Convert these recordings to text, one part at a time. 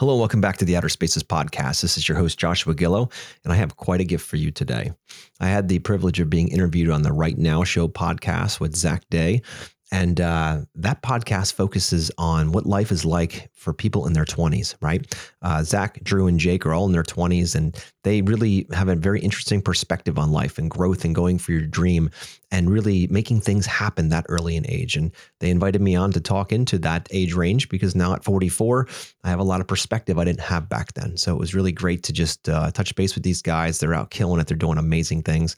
Hello, welcome back to the Outer Spaces podcast. This is your host, Joshua Gillow, and I have quite a gift for you today. I had the privilege of being interviewed on the Right Now Show podcast with Zach Day. And uh, that podcast focuses on what life is like for people in their 20s, right? Uh, Zach, Drew, and Jake are all in their 20s, and they really have a very interesting perspective on life and growth and going for your dream and really making things happen that early in age. And they invited me on to talk into that age range because now at 44, I have a lot of perspective I didn't have back then. So it was really great to just uh, touch base with these guys. They're out killing it, they're doing amazing things.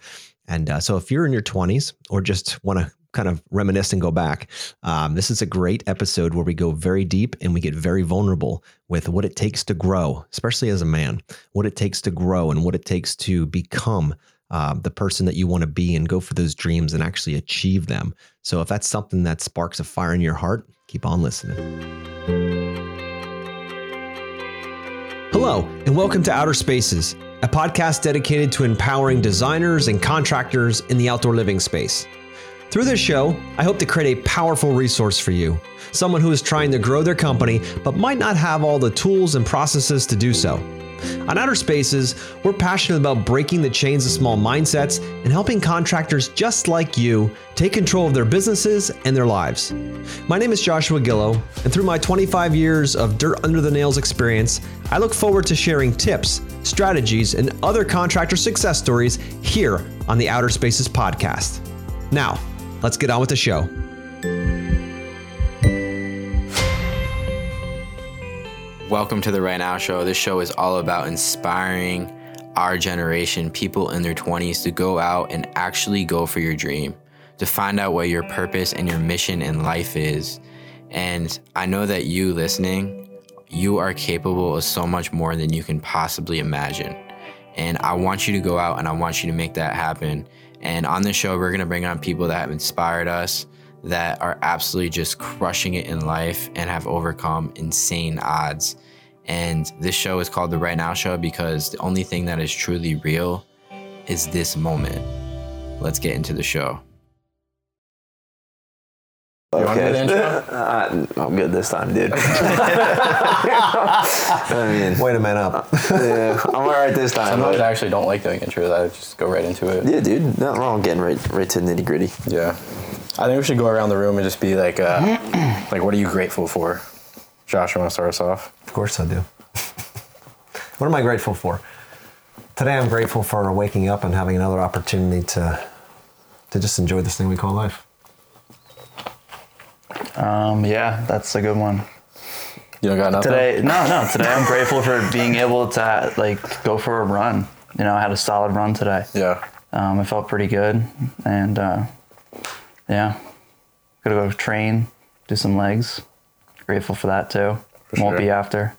And uh, so if you're in your 20s or just want to kind of reminisce and go back, um, this is a great episode where we go very deep and we get very vulnerable with what it takes to grow, especially as a man, what it takes to grow and what it takes to become uh, the person that you want to be and go for those dreams and actually achieve them. So if that's something that sparks a fire in your heart, keep on listening. Hello, and welcome to Outer Spaces, a podcast dedicated to empowering designers and contractors in the outdoor living space. Through this show, I hope to create a powerful resource for you, someone who is trying to grow their company but might not have all the tools and processes to do so. On Outer Spaces, we're passionate about breaking the chains of small mindsets and helping contractors just like you take control of their businesses and their lives. My name is Joshua Gillow, and through my 25 years of dirt under the nails experience, I look forward to sharing tips, strategies, and other contractor success stories here on the Outer Spaces podcast. Now, let's get on with the show. Welcome to the Right Now Show. This show is all about inspiring our generation, people in their 20s, to go out and actually go for your dream, to find out what your purpose and your mission in life is. And I know that you listening, you are capable of so much more than you can possibly imagine. And I want you to go out and I want you to make that happen. And on this show, we're going to bring on people that have inspired us, that are absolutely just crushing it in life and have overcome insane odds. And this show is called The Right Now Show because the only thing that is truly real is this moment. Let's get into the show. You want to intro? Uh, I'm good this time, dude. I mean, Wait a minute up. yeah, I'm all right this time. Sometimes I actually don't like doing intros. I just go right into it. yeah, dude, nothing wrong getting right, right to the nitty gritty. Yeah. I think we should go around the room and just be like, uh, like, what are you grateful for? Josh, you want to start us off? Of course I do. what am I grateful for? Today I'm grateful for waking up and having another opportunity to to just enjoy this thing we call life. Um, yeah, that's a good one. You don't got nothing? Today, no, no. Today, I'm grateful for being able to like go for a run. You know, I had a solid run today. Yeah. Um, I felt pretty good, and uh, yeah, gonna go train, do some legs. Grateful for that too. For Won't sure. be after,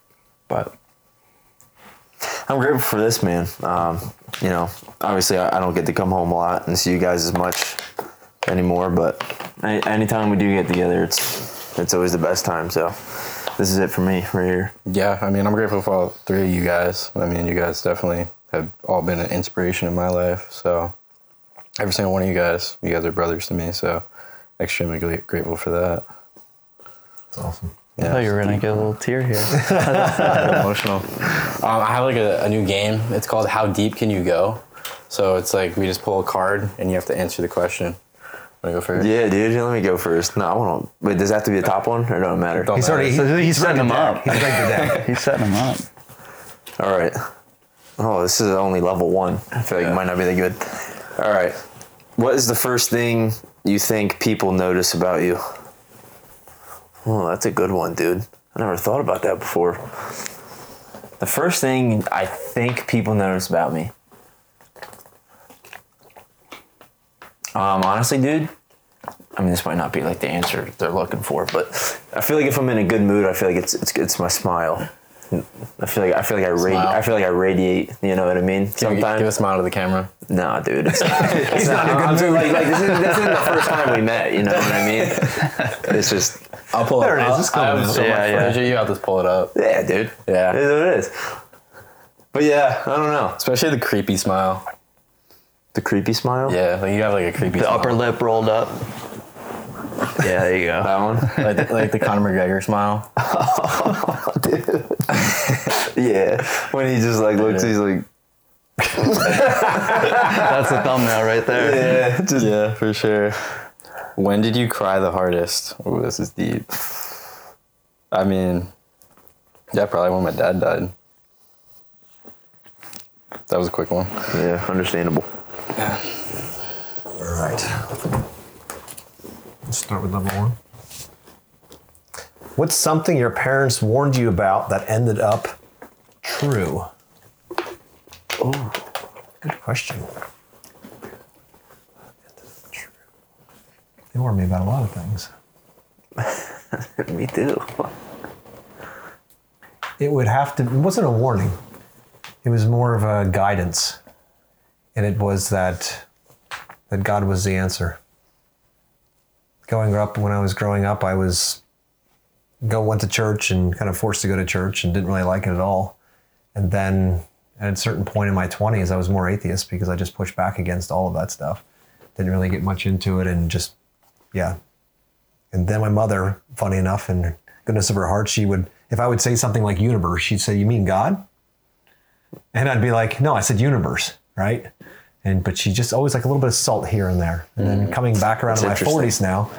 but I'm grateful for this, man. Um, you know, obviously, I, I don't get to come home a lot and see you guys as much anymore, but any, anytime we do get together, it's it's always the best time. So, this is it for me right here. Yeah. I mean, I'm grateful for all three of you guys. I mean, you guys definitely have all been an inspiration in my life. So, every single one of you guys, you guys are brothers to me. So, extremely grateful for that. That's awesome. I thought you were gonna get a little tear here. emotional. Um, I have like a, a new game. It's called How Deep Can You Go? So it's like we just pull a card and you have to answer the question. Want to go first? Yeah, dude. Let me go first. No, I want to. Wait, does that have to be a top one or don't matter? Don't He's matter. already So he's setting them up. He's ready to. He's setting them up. All right. Oh, this is only level one. I feel like Yeah. it might not be that good. All right. What is the first thing you think people notice about you? Oh, that's a good one, dude. I never thought about that before. The first thing I think people notice about me. Um, honestly, dude, I mean, this might not be like the answer they're looking for, but I feel like if I'm in a good mood, I feel like it's it's, it's my smile. I feel like I feel like I radi- I feel like I radiate. You know what I mean? Give, Sometimes, give a smile to the camera. nah, dude. It's not, it's not, I'm saying, like, like this, is, this isn't the first time we met. You know what I mean? It's just I'll pull There it it is. up. It's I coming have out. so Yeah, much yeah. footage you. I'll just pull it up. yeah, dude. Yeah. it is what it is. But yeah, I don't know. Especially the creepy smile. The creepy smile. Yeah, like you have like a creepy The smile. upper lip rolled up. Yeah, there you go. That one. like, the, like the Conor McGregor smile. Yeah. When he just like looks, he's like, That's a thumbnail right there. yeah, just Yeah, for sure. When did you cry the hardest? Oh, this is deep. I mean, yeah, probably when my dad died. That was a quick one. yeah, understandable. Yeah. All right. Let's start with level one. What's something your parents warned you about that ended up true? Oh, good question. They warned me about a lot of things. Me too. It would have to, it wasn't a warning, it was more of a guidance. And it was that, that God was the answer. Going up, when I was growing up, I was go went to church and kind of forced to go to church and didn't really like it at all. And then at a certain point in my 20s, I was more atheist because I just pushed back against all of that stuff. Didn't really get much into it and just, yeah. And then my mother, funny enough, and goodness of her heart, she would, if I would say something like universe, she'd say, You mean God? And I'd be like, No, I said universe, right? And but she just always like a little bit of salt here and there. And then coming back around That's to my 40s now,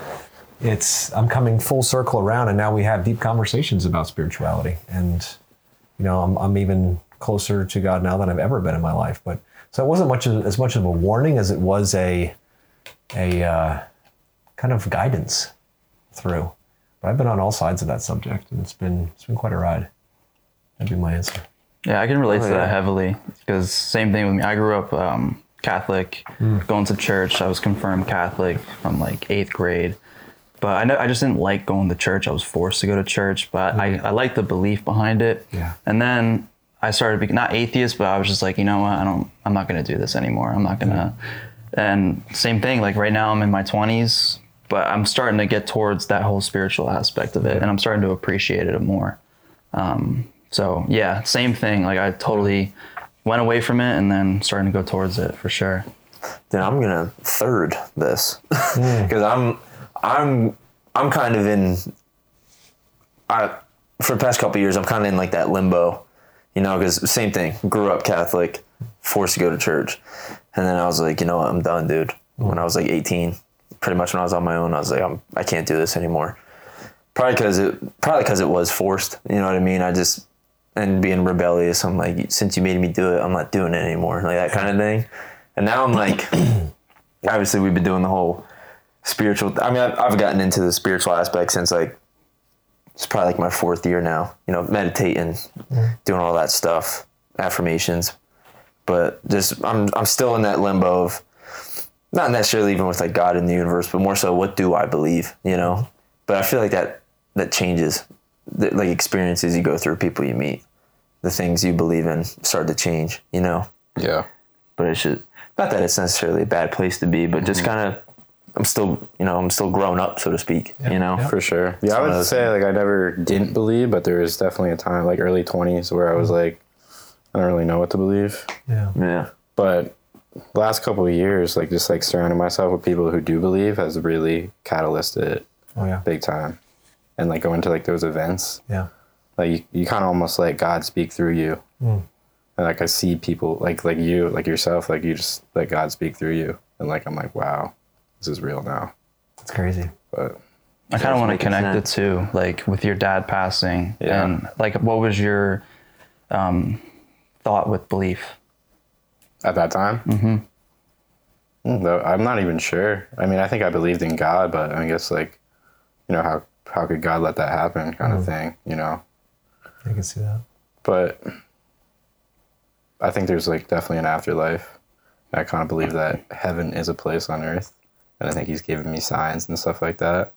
it's I'm coming full circle around, and now we have deep conversations about spirituality, and you know I'm I'm even closer to God now than I've ever been in my life. But so it wasn't much of, as much of a warning as it was a a uh, kind of guidance through. But I've been on all sides of that subject, and it's been it's been quite a ride. That'd be my answer. Yeah, I can relate Oh, to yeah. that heavily because same thing with me. I grew up um, Catholic, hmm. going to church. I was confirmed Catholic from like eighth grade, but I know I just didn't like going to church. I was forced to go to church, but I hmm. I liked the belief behind it. Yeah. And then I started being not atheist, but I was just like, you know what? I don't. I'm not gonna do this anymore. I'm not gonna. Hmm. And same thing. Like right now, I'm in my 20s, but I'm starting to get towards that whole spiritual aspect of it, and I'm starting to appreciate it more. Um, so yeah, same thing. Like I totally went away from it and then starting to go towards it for sure. then I'm gonna third this hmm. because I'm I'm I'm kind of in. I for the past couple of years I'm kind of in like that limbo, you know, because same thing. Grew up Catholic, forced to go to church, and then I was like, you know what, I'm done, dude. When I was like 18, pretty much when I was on my own, I was like, I'm I can't do this anymore. Probably because it probably because it was forced. You know what I mean? I just and being rebellious. I'm like, since you made me do it, I'm not doing it anymore. Like that kind of thing. And now I'm like, obviously we've been doing the whole spiritual. I mean, I've, I've gotten into the spiritual aspect since like it's probably like my fourth year now. You know, meditating, mm-hmm. doing all that stuff, affirmations. But just I'm I'm still in that limbo of not necessarily even with like God in the universe, but more so what do I believe? You know. But I feel like that that changes. The, like experiences you go through, people you meet, the things you believe in start to change. You know Yeah. but it's just not that it's necessarily a bad place to be, but just mm-hmm. kind of I'm still you know I'm still grown up so to speak. you know, yeah. For sure. Yeah, I one of would those say like I never didn't believe, but there was definitely a time, like early twenties, where I was like, I don't really know what to believe. Yeah. yeah, But the last couple of years, like just like surrounding myself with people who do believe has really catalysed it Oh yeah. big time. And like going to like those events, Yeah. like you, you kind of almost let God speak through you. And like I see people like like you, like yourself, like you just let God speak through you. And like I'm like, wow, this is real now. It's crazy. But I kind of want to connect sense. it too, like with your dad passing, Yeah. and like what was your um, thought with belief? at that time, mm-hmm. I'm not even sure. I mean, I think I believed in God, but I guess like, you know, how how could God let that happen, kind of hmm. thing, you know. I can see that. But I think there's like definitely an afterlife. I kind of believe that heaven is a place on earth, and I think He's given me signs and stuff like that.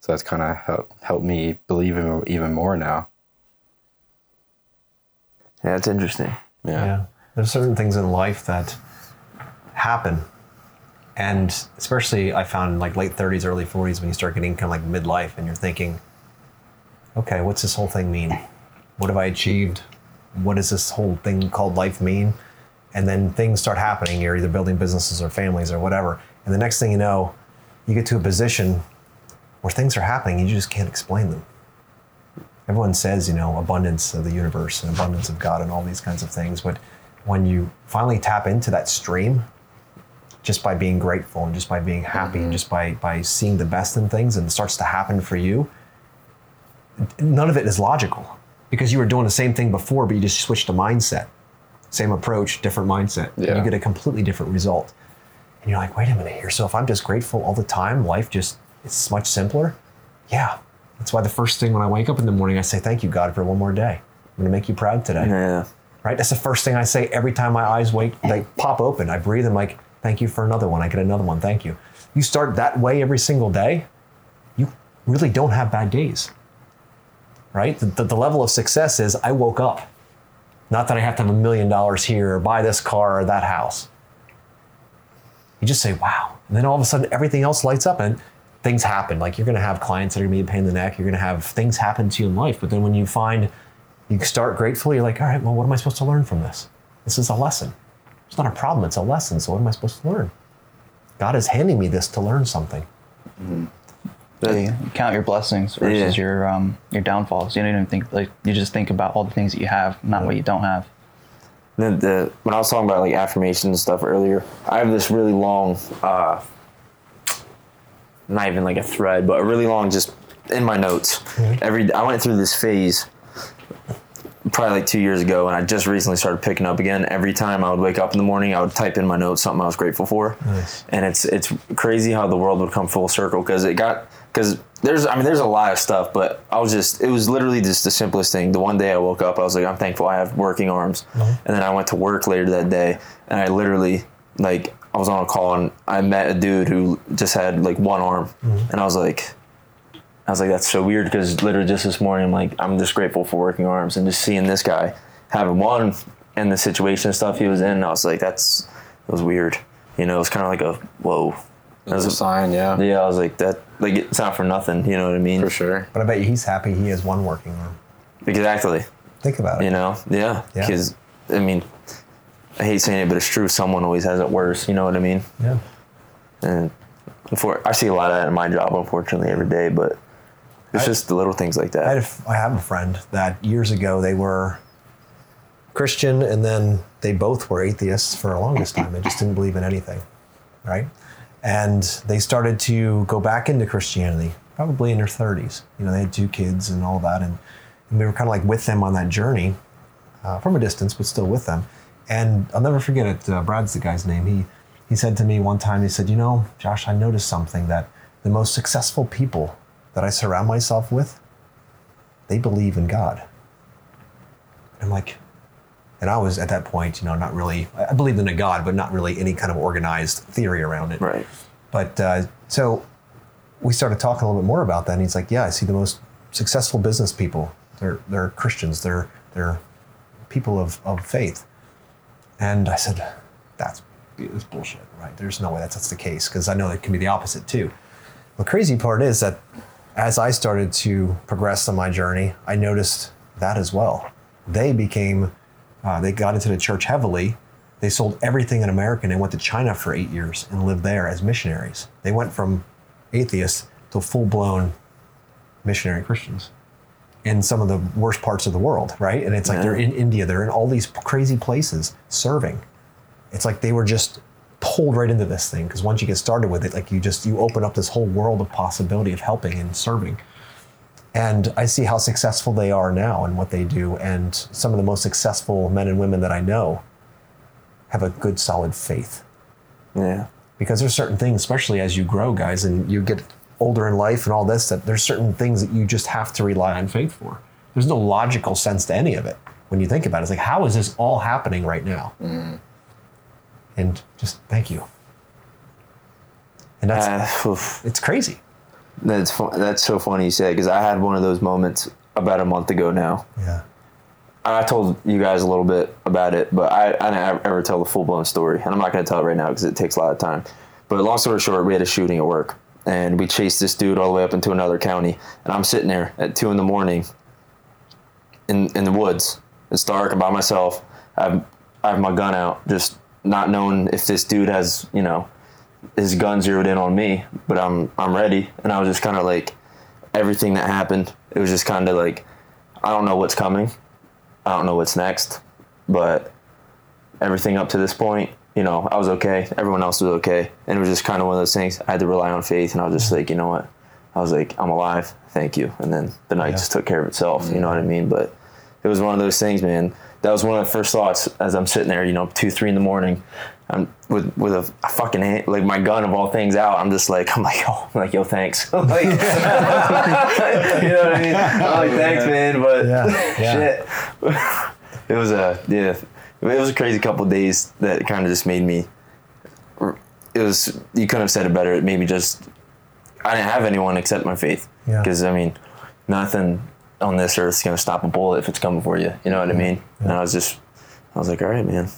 So that's kind of helped helped me believe in even more now. yeah, it's interesting. Yeah. Yeah. There's certain things in life that happen. And especially I found like late 30s, early 40s when you start getting kind of like midlife and you're thinking, okay, what's this whole thing mean? What have I achieved? What does this whole thing called life mean? And then things start happening. You're either building businesses or families or whatever. And the next thing you know, you get to a position where things are happening, and you just can't explain them. Everyone says, you know, abundance of the universe and abundance of God and all these kinds of things, but when you finally tap into that stream, just by being grateful and just by being happy and mm-hmm. just by by seeing the best in things and it starts to happen for you, none of it is logical because you were doing the same thing before, but you just switched a mindset. Same approach, different mindset. And Yeah. you get a completely different result. And you're like, wait a minute here. So if I'm just grateful all the time, life just it's much simpler. Yeah. That's why the first thing when I wake up in the morning, I say, Thank you, God, for one more day. I'm gonna make you proud today. Yeah. Right? That's the first thing I say every time my eyes wake, they pop open. I breathe. And I'm like, thank you for another one. I get another one. Thank you. You start that way every single day, you really don't have bad days. Right? The, the, the level of success is I woke up. Not that I have to have a million dollars here or buy this car or that house. You just say, wow. And then all of a sudden everything else lights up and things happen. Like you're gonna have clients that are gonna be a pain in the neck. You're gonna have things happen to you in life. But then when you find you start grateful, you're like, all right, well, what am I supposed to learn from this? This is a lesson. It's not a problem, it's a lesson. So what am I supposed to learn? God is handing me this to learn something. Yeah, you count your blessings versus Yeah. your um, your downfalls. You don't even think like you just think about all the things that you have, not what you don't have. The, the when I was talking about like affirmations and stuff earlier, I have this really long, uh, not even like a thread, but a really long just in my notes. Every I went through this phase probably like two years ago, and I just recently started picking up again. Every time I would wake up in the morning, I would type in my notes something I was grateful for, Nice. and it's it's crazy how the world would come full circle because it got because there's I mean there's a lot of stuff, but I was just it was literally just the simplest thing. The one day I woke up, I was like I'm thankful I have working arms, and then I went to work later that day, and I literally like I was on a call and I met a dude who just had like one arm, mm-hmm. and I was like. I was like, that's so weird because literally just this morning, I'm like, I'm just grateful for working arms and just seeing this guy having one and the situation and stuff he was in. I was like, that's, it was weird. You know, it was kind of like a, whoa. That's a sign, yeah, Yeah, I was like, that, like, it's not for nothing. You know what I mean? for sure. But I bet you he's happy he has one working arm. Exactly. Think about it. You know? Yeah. Yeah. Because, I mean, I hate saying it, but it's true. Someone always has it worse. You know what I mean? Yeah. And for, I see a lot of that in my job, unfortunately, every day, but it's I- just the little things like that. I, had a f I have a friend that years ago they were Christian and then they both were atheists for the longest time. They just didn't believe in anything, right? And they started to go back into Christianity, probably in their 30s. You know, they had two kids and all that, and, and we were kind of like with them on that journey uh, from a distance, but still with them. And I'll never forget it. Uh, Brad's the guy's name. He he said to me one time. He said, "You know, Josh, I noticed something that the most successful people that I surround myself with, they believe in God." I'm like, and I was at that point, you know, not really. I believed in a God, but not really any kind of organized theory around it. right. But uh, so we started talking a little bit more about that, and he's like, "Yeah, I see the most successful business people. They're they're Christians. They're they're people of, of faith." And I said, "That's that's bullshit, right? There's no way that's that's the case because I know it can be the opposite too." The crazy part is that as I started to progress on my journey, I noticed that as well. They became, uh, they got into the church heavily. They sold everything in America and they went to China for eight years and lived there as missionaries. They went from atheists to full blown missionary Christians in some of the worst parts of the world, right? And it's like they're in India, they're in all these crazy places serving. It's like they were just pulled right into this thing because once you get started with it, like you just you open up this whole world of possibility of helping and serving. And I see how successful they are now and what they do. And some of the most successful men and women that I know have a good, solid faith Yeah. because there's certain things, especially as you grow, guys, and you get older in life and all this, that there's certain things that you just have to rely on faith for. There's no logical sense to any of it when you think about it. It's like, how is this all happening right now? Mm. And just thank you. And that's Uh, it's crazy. That's fu- that's so funny you said because I had one of those moments about a month ago now. Yeah. I told you guys a little bit about it, but I, I didn't ever tell the full blown story, and I'm not going to tell it right now because it takes a lot of time. But long story short, we had a shooting at work, and we chased this dude all the way up into another county, and I'm sitting there at two in the morning in in the woods. It's dark. I'm by myself. I have, I have my gun out, just not knowing if this dude has you know his gun zeroed in on me, but I'm I'm ready. And I was just kind of like, everything that happened, it was just kind of like, I don't know what's coming, I don't know what's next, but everything up to this point, you know, I was okay. Everyone else was okay, and it was just kind of one of those things. I had to rely on faith, and I was just like, you know what, I was like, I'm alive, thank you, and then the night just took care of itself. You know what I mean? But it was one of those things, man. That was one of the first thoughts as I'm sitting there, you know, two, three in the morning. I'm with with a, a fucking hand, like my gun of all things out. I'm just like I'm like oh I'm like yo thanks like you know what I mean I'm like thanks man but Yeah, yeah. shit it was a yeah it was a crazy couple days that kind of just made me it was you couldn't have said it better it made me just I didn't have anyone except my faith Yeah. because I mean nothing on this earth is gonna stop a bullet if it's coming for you you know what I mean and I was just I was like all right man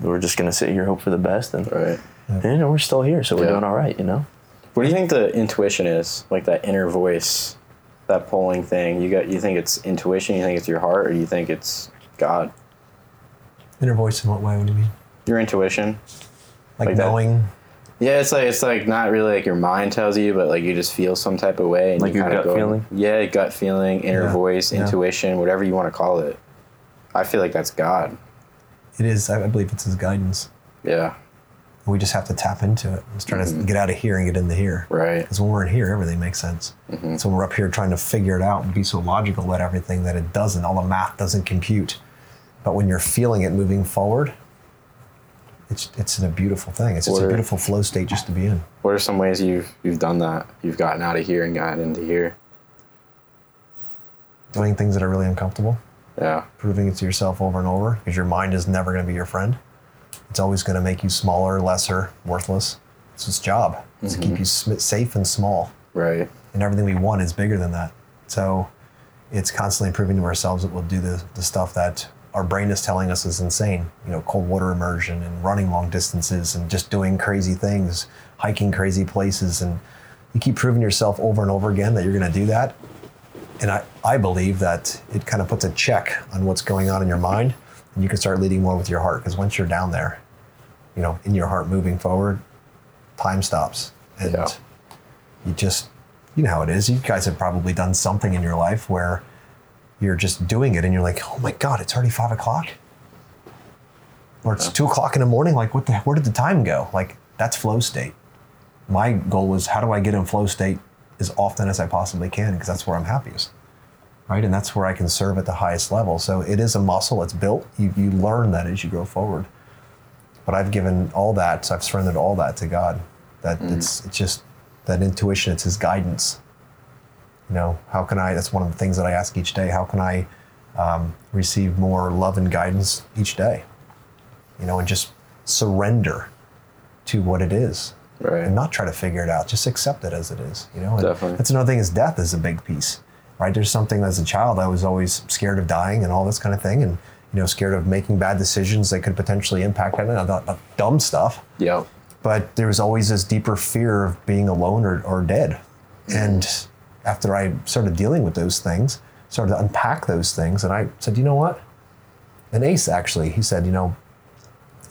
we're just gonna sit here hope for the best and Right. and you know, we're still here, so we're Yeah. doing all right, you know. What do you think the intuition is? Like that inner voice, that pulling thing. You got you think it's intuition, you think it's your heart, or you think it's God? Inner voice in what way? What do you mean? Your intuition. Like, Like that- knowing. Yeah, it's like it's like not really like your mind tells you, but like you just feel some type of way and Like you your gut feeling? Yeah, gut feeling, inner Yeah, voice, yeah. intuition, whatever you want to call it. I feel like that's God. It is. I believe it's his guidance. Yeah. We just have to tap into it. Let's try Mm-hmm. to get out of here and get into here. Right. Because when we're in here, everything makes sense. Mm-hmm. So when we're up here trying to figure it out and be so logical about everything that it doesn't, all the math doesn't compute. But when you're feeling it moving forward, it's it's a beautiful thing. It's What a beautiful flow state just to be in. What are some ways you've you've done that? You've gotten out of here and gotten into here. Doing things that are really uncomfortable, Yeah. proving it to yourself over and over, because your mind is never going to be your friend. It's always going to make you smaller, lesser, worthless. It's its job. It's to keep mm-hmm. you sm- safe and small. Right. and everything we want is bigger than that. So it's constantly proving to ourselves that we'll do the, the stuff that our brain is telling us is insane. You know, cold water immersion and running long distances and just doing crazy things, hiking crazy places. And you keep proving yourself over and over again that you're going to do that. And I, I believe that it kind of puts a check on what's going on in your mind and you can start leading more with your heart. Because once you're down there, you know, in your heart moving forward, time stops. And Yeah. you just you know how it is you guys have probably done something in your life where you're just doing it and you're like oh my god it's already five o'clock? Or it's two o'clock in the morning like what the where did the time go? Like that's flow state. My goal was how do i get in flow state as often as i possibly can? Because that's where i'm happiest right? And that's where i can serve at the highest level. So it is a muscle it's built. You, you learn that as you go forward. But i've given all that so i've surrendered all that to god. That mm-hmm. it's it's just that intuition it's his guidance you know how can i that's one of the things that i ask each day how can i um, receive more love and guidance each day you know and just surrender to what it is Right. and not try to figure it out just accept it as it is you know And Definitely. that's another thing is death is a big piece right there's something as a child i was always scared of dying and all this kind of thing and you know scared of making bad decisions that could potentially impact I don't know, dumb stuff Yep. but there was always this deeper fear of being alone or, or dead. And after I started dealing with those things, started to unpack those things, and I said, you know what? And Ace actually, he said, you know,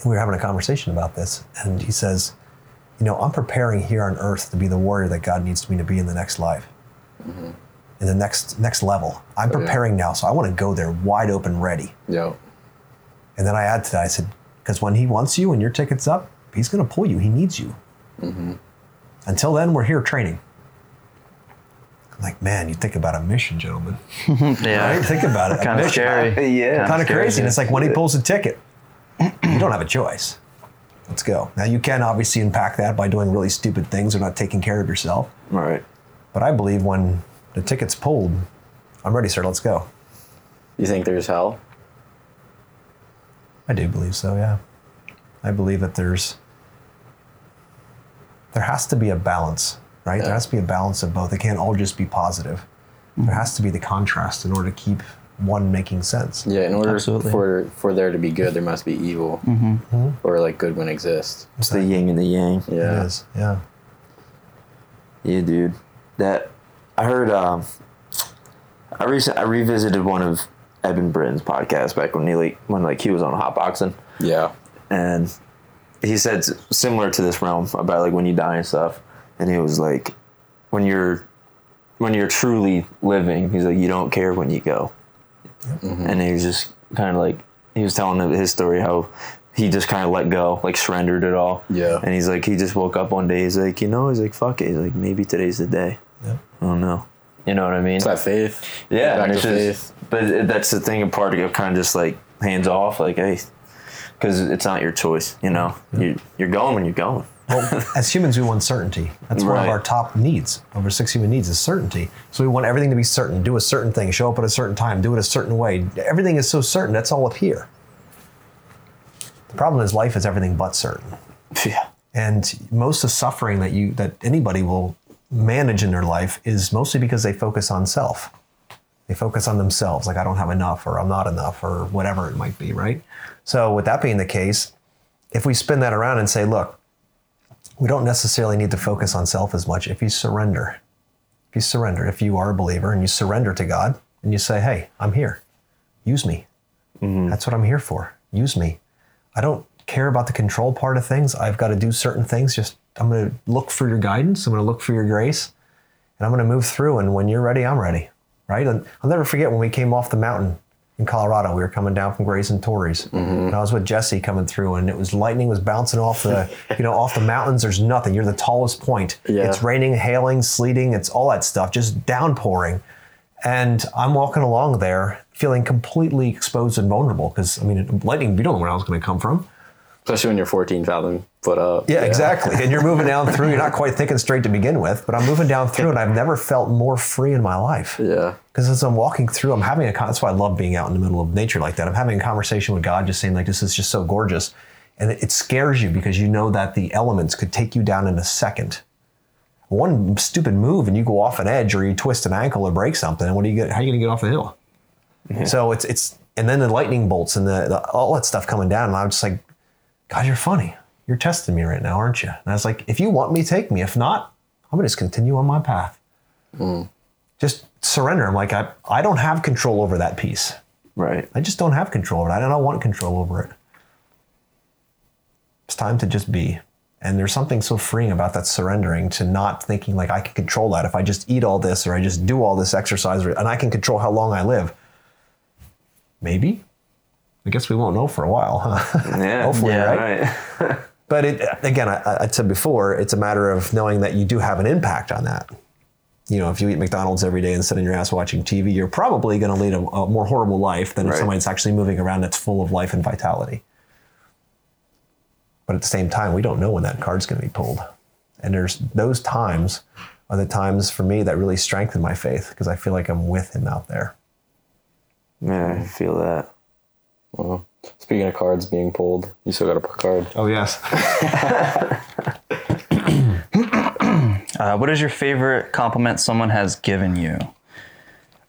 we were having a conversation about this, and he says, you know, I'm preparing here on earth to be the warrior that God needs me to be in the next life. Mm-hmm. In the next next level. I'm Oh, yeah. preparing now, so I want to go there wide open ready. Yep. And then I add to that, I said, because when he wants you and your ticket's up, he's going to pull you. He needs you. Mm-hmm. Until then, we're here training. I'm like, man, you think about a mission, gentlemen. Yeah. Right? Think about it. a Kind of mission. scary. Yeah. Kind of scary, crazy. And it's like when he pulls a ticket, you don't have a choice. Let's go. Now, you can obviously impact that by doing really stupid things or not taking care of yourself. All right. But I believe when the ticket's pulled, I'm ready, sir. Let's go. You think there's hell? I do believe so, yeah. I believe that there's there has to be a balance, right? There has to be a balance of both. It can't all just be positive. There mm-hmm. has to be the contrast in order to keep one making sense. Yeah. In order Absolutely. for for there to be good, there must be evil, mm-hmm. Mm-hmm. or like good wouldn't exist. It's the yin and the yang. Yeah. It is. Yeah. Yeah, dude. That I heard. Um, I recent I revisited one of Eben Britton's podcasts back when he like when like he was on Hotboxin, Yeah. and he said similar to this realm about like when you die and stuff, and he was like, when you're when you're truly living, he's like you don't care when you go, mm-hmm. and he was just kind of like he was telling his story how he just kind of let go, like surrendered it all. Yeah. and he's like he just woke up one day, he's like you know, he's like fuck it, he's like maybe today's the day. Yeah. I don't know. You know what I mean? It's that faith. Yeah, Back and it's just, but that's the thing. A part of kind of just like hands off, like hey, because it's not your choice. You know, you you're going when you're going. Well, as humans, we want certainty. That's one of our top needs. Over six human needs is certainty. So we want everything to be certain. Do a certain thing. Show up at a certain time. Do it a certain way. Everything is so certain. That's all up here. The problem is life is everything but certain. Yeah, And most of the suffering that you that anybody will manage in their life is mostly because they focus on self. They focus on themselves, like I don't have enough or I'm not enough or whatever it might be, right? So with that being the case, if we spin that around and say, look, we don't necessarily need to focus on self as much if you surrender. If you surrender, if you are a believer and you surrender to God and you say, hey, I'm here. Use me. Mm-hmm. That's what I'm here for. Use me. I don't care about the control part of things. I've got to do certain things. Just I'm going to look for your guidance. I'm going to look for your grace, and I'm going to move through. And when you're ready, I'm ready. Right? And I'll never forget when we came off the mountain in Colorado. We were coming down from Grays and Torreys, mm-hmm. and I was with Jesse coming through, and it was lightning was bouncing off the you know off the mountains. There's nothing. You're the tallest point. Yeah. It's raining, hailing, sleeting. It's all that stuff, just downpouring. And I'm walking along there feeling completely exposed and vulnerable because, I mean, lightning, you don't know where I was going to come from. Especially when you're 14 fathom foot up. Yeah, exactly. And you're moving down through, you're not quite thinking straight to begin with, but I'm moving down through and I've never felt more free in my life. Yeah. Because as I'm walking through, I'm having a, con- that's why I love being out in the middle of nature like that. I'm having a conversation with God, just saying, like, this is just so gorgeous. And it, it scares you because you know that the elements could take you down in a second. One stupid move and you go off an edge or you twist an ankle or break something. And what do you get? How are you going to get off the hill? Mm-hmm. So it's, it's, and then the lightning bolts and the, the all that stuff coming down. And I'm just like, God, you're funny. You're testing me right now, aren't you? And I was like, if you want me, take me. If not, I'm going to just continue on my path. Hmm. Just surrender. I'm like, I, I don't have control over that piece. right. I just don't have control over it. I don't want control over it. It's time to just be. And there's something so freeing about that surrendering to not thinking like I can control that. If I just eat all this or I just do all this exercise and I can control how long I live. Maybe. I guess we won't know for a while, huh? Yeah, Hopefully, yeah, right? But it, again, I, I said before, it's a matter of knowing that you do have an impact on that. You know, if you eat McDonald's every day and sit on your ass watching TV, you're probably going to lead a, a more horrible life than if Right. somebody that's actually moving around that's full of life and vitality. But at the same time, we don't know when that card's going to be pulled. And there's those times are the times for me that really strengthen my faith because I feel like I'm with him out there. Yeah, I feel that. Well, speaking of cards being pulled, you still got to pull a card. Oh, yes. Uh, what is your favorite compliment someone has given you?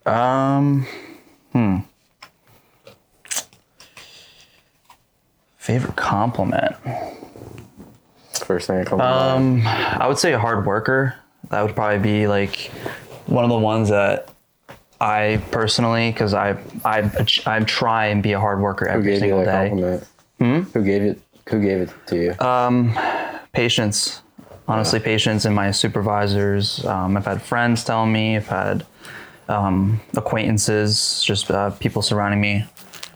Um, hmm. Favorite compliment? First thing that comes Um. I would say a hard worker. That would probably be like one of the ones that I personally, because I, I I try and be a hard worker Who every gave you single that day. compliment? Who gave it? Who gave it to you? patience honestly patience and my supervisors um, i've had friends tell me i've had um, acquaintances just uh, people surrounding me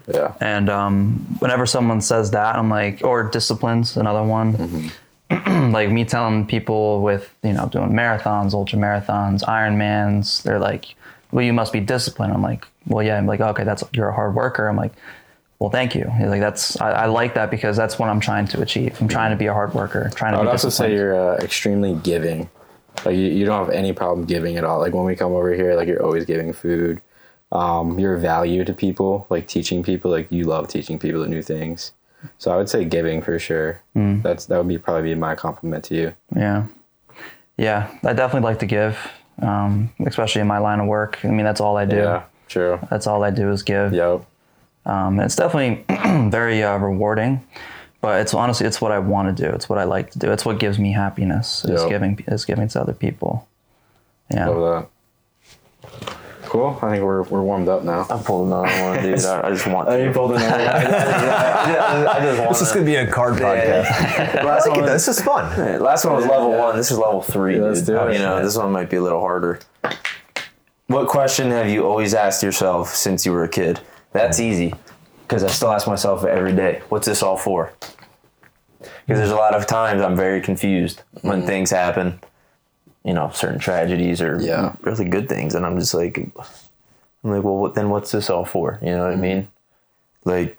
yeah. and um, whenever someone says that i'm like or disciplines another one like me telling people with you know doing marathons ultra marathons ironmans they're like well you must be disciplined i'm like well yeah i'm like okay that's you're a hard worker i'm like well thank you He's like that's I, I like that because that's what i'm trying to achieve i'm trying to be a hard worker trying to I would also say you're uh, extremely giving. Like you, you don't have any problem giving at all. Like when we come over here, like you're always giving food. Um, you're a value to people, like teaching people. Like you love teaching people new things. So I would say giving for sure. Mm. That's that would be probably be my compliment to you. Yeah. Yeah. I definitely like to give, um, especially in my line of work. I mean, that's all I do. Yeah, true. That's all I do is give. Yep. Um, it's definitely very uh, rewarding, but it's honestly, it's what I want to do. It's what I like to do. It's what gives me happiness is giving, is giving to other people. Yeah. Love that. Cool. I think we're we're warmed up now. I'm pulling another one, dude. I, I just want Oh, to. you pulled another one. I just want that. This is going to be a card podcast. I Last one, though. This is fun. last one was level one. This is level three, Yeah, let's dude. do it. You know, this one might be a little harder. What question have you always asked yourself since you were a kid? That's mm. easy, because I still ask myself every day. What's this all for? Because there's a lot of times I'm very confused when mm. things happen. You know, certain tragedies or Yeah. really good things, and I'm just like, I'm like, well, what, then what's this all for? You know what I mean? Like,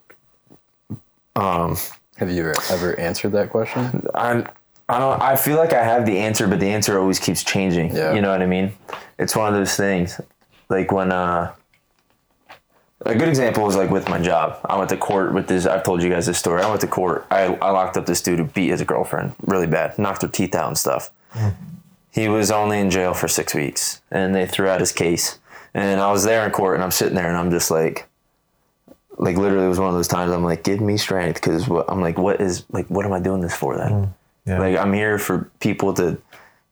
um, Have you ever, ever answered that question? I I don't I feel like I have the answer, but the answer always keeps changing. Yeah. You know what I mean? It's one of those things. Like when uh a good example is like with my job. I went to court with this I've told you guys this story. I went to court. I, I locked up this dude who beat his girlfriend really bad, knocked her teeth out and stuff. He was only in jail for six weeks and they threw out his case. And I was there in court and I'm sitting there and I'm just like like literally it was one of those times I'm like, give me strength because I'm like, what is like, what am I doing this for then? Mm, yeah. Like I'm here for people to,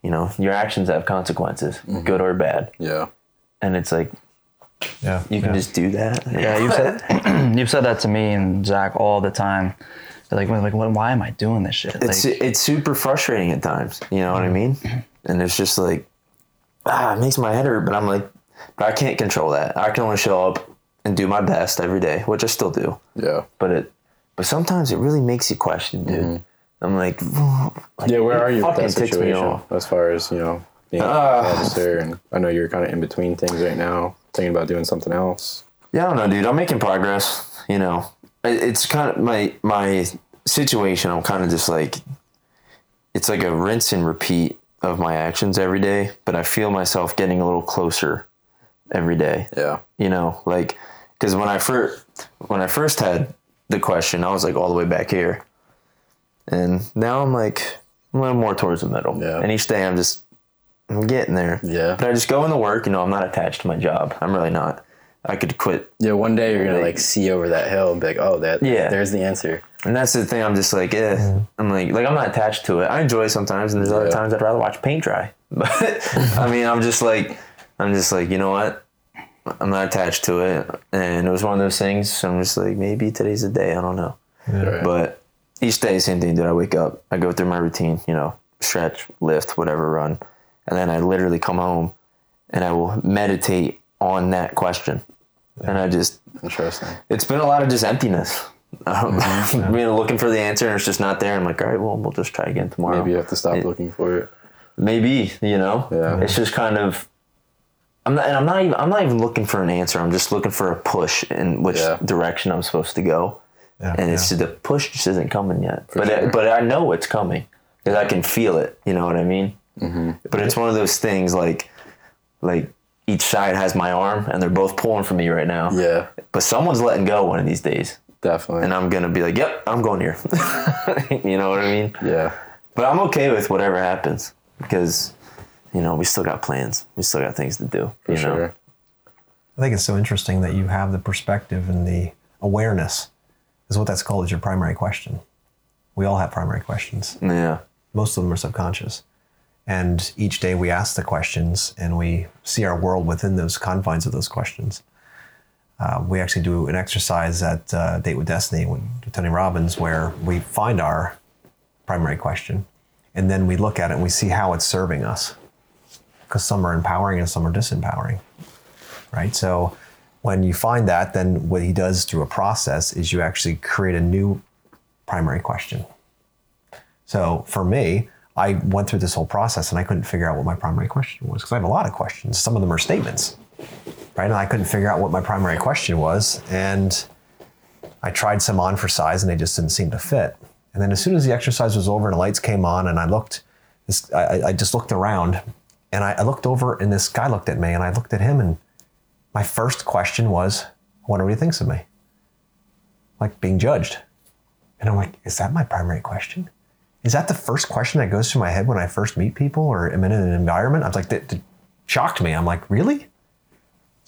you know, your actions have consequences, mm-hmm. good or bad, Yeah. and it's like yeah. you can yeah. just do that. Yeah, you've said you've said that to me and Zach all the time. Like, like, what, why am I doing this shit? It's Like, it's super frustrating at times. You know what I mean? And it's just like, ah, it makes my head hurt. But I'm like, but I can't control that. I can only show up and do my best every day, which I still do. Yeah. But it, but sometimes it really makes you question, dude. I'm like, Yeah. Where are you with that situation as far as you know being an Ah. officer? And I know you're kind of in between things right now, thinking about doing something else. Yeah, I don't know, dude. I'm making progress. You know, it's kind of my my situation. I'm kind of just like, it's like a rinse and repeat of my actions every day. But I feel myself getting a little closer every day. Yeah. You know, like because when I first when I first had the question, I was like all the way back here, and now I'm like a little more towards the middle. Yeah. And each day I'm just I'm getting there. Yeah. But I just go into work. You know, I'm not attached to my job. I'm really not. I could quit Yeah. One day you're gonna like see over that hill and be like, oh, that. Yeah. There's the answer. And that's the thing. I'm just like, eh. I'm like, like I'm not attached to it. I enjoy it sometimes, and there's other times I'd rather watch paint dry. But I mean, I'm just like, I'm just like, you know what? I'm not attached to it, and it was one of those things. So I'm just like, maybe today's the day. I don't know. Right. But each day, same thing. Dude, I wake up, I go through my routine. You know, stretch, lift, whatever, run, and then I literally come home, and I will meditate on that question, and I just Interesting. it's been a lot of just emptiness. Um, you know, looking for the answer and it's just not there. I'm like, all right, well, we'll just try again tomorrow. Maybe you have to stop It- looking for it. Maybe, you know, Yeah. it's just kind of. I'm not, and I'm not even. I'm not even looking for an answer. I'm just looking for a push in which Yeah. direction I'm supposed to go, Yeah, and it's the push just isn't coming yet. but I, but I know it's coming because I can feel it. You know what I mean? Mm-hmm. But it's one of those things like, like each side has my arm and they're both pulling for me right now. Yeah. But someone's letting go one of these days Definitely. and I'm gonna be like, "Yep, I'm going here." you know what I mean? yeah. But I'm okay with whatever happens because, you know, we still got plans. We still got things to do. For you know? sure. I think it's so interesting that you have the perspective and the awareness is what that's called is your primary question. We all have primary questions. Yeah. Most of them are subconscious. And each day we ask the questions and we see our world within those confines of those questions. Uh, we actually do an exercise at uh, Date with Destiny with Tony Robbins where we find our primary question and then we look at it and we see how it's serving us. Because some are empowering and some are disempowering right? So when you find that, then what he does through a process is you actually create a new primary question. So for me, I went through this whole process and I couldn't figure out what my primary question was because I have a lot of questions. Some of them are statements, right? And I couldn't figure out what my primary question was. And I tried some on for size and they just didn't seem to fit. And then as soon as the exercise was over and the lights came on and I looked, this, I, I just looked around and I, I looked over and this guy looked at me and I looked at him and my first question was, I wonder what he thinks of me. Like being judged. And I'm like, is that my primary question? Is that the first question that goes through my head when I first meet people or am in an environment? I was like, that, that shocked me. I'm like, really?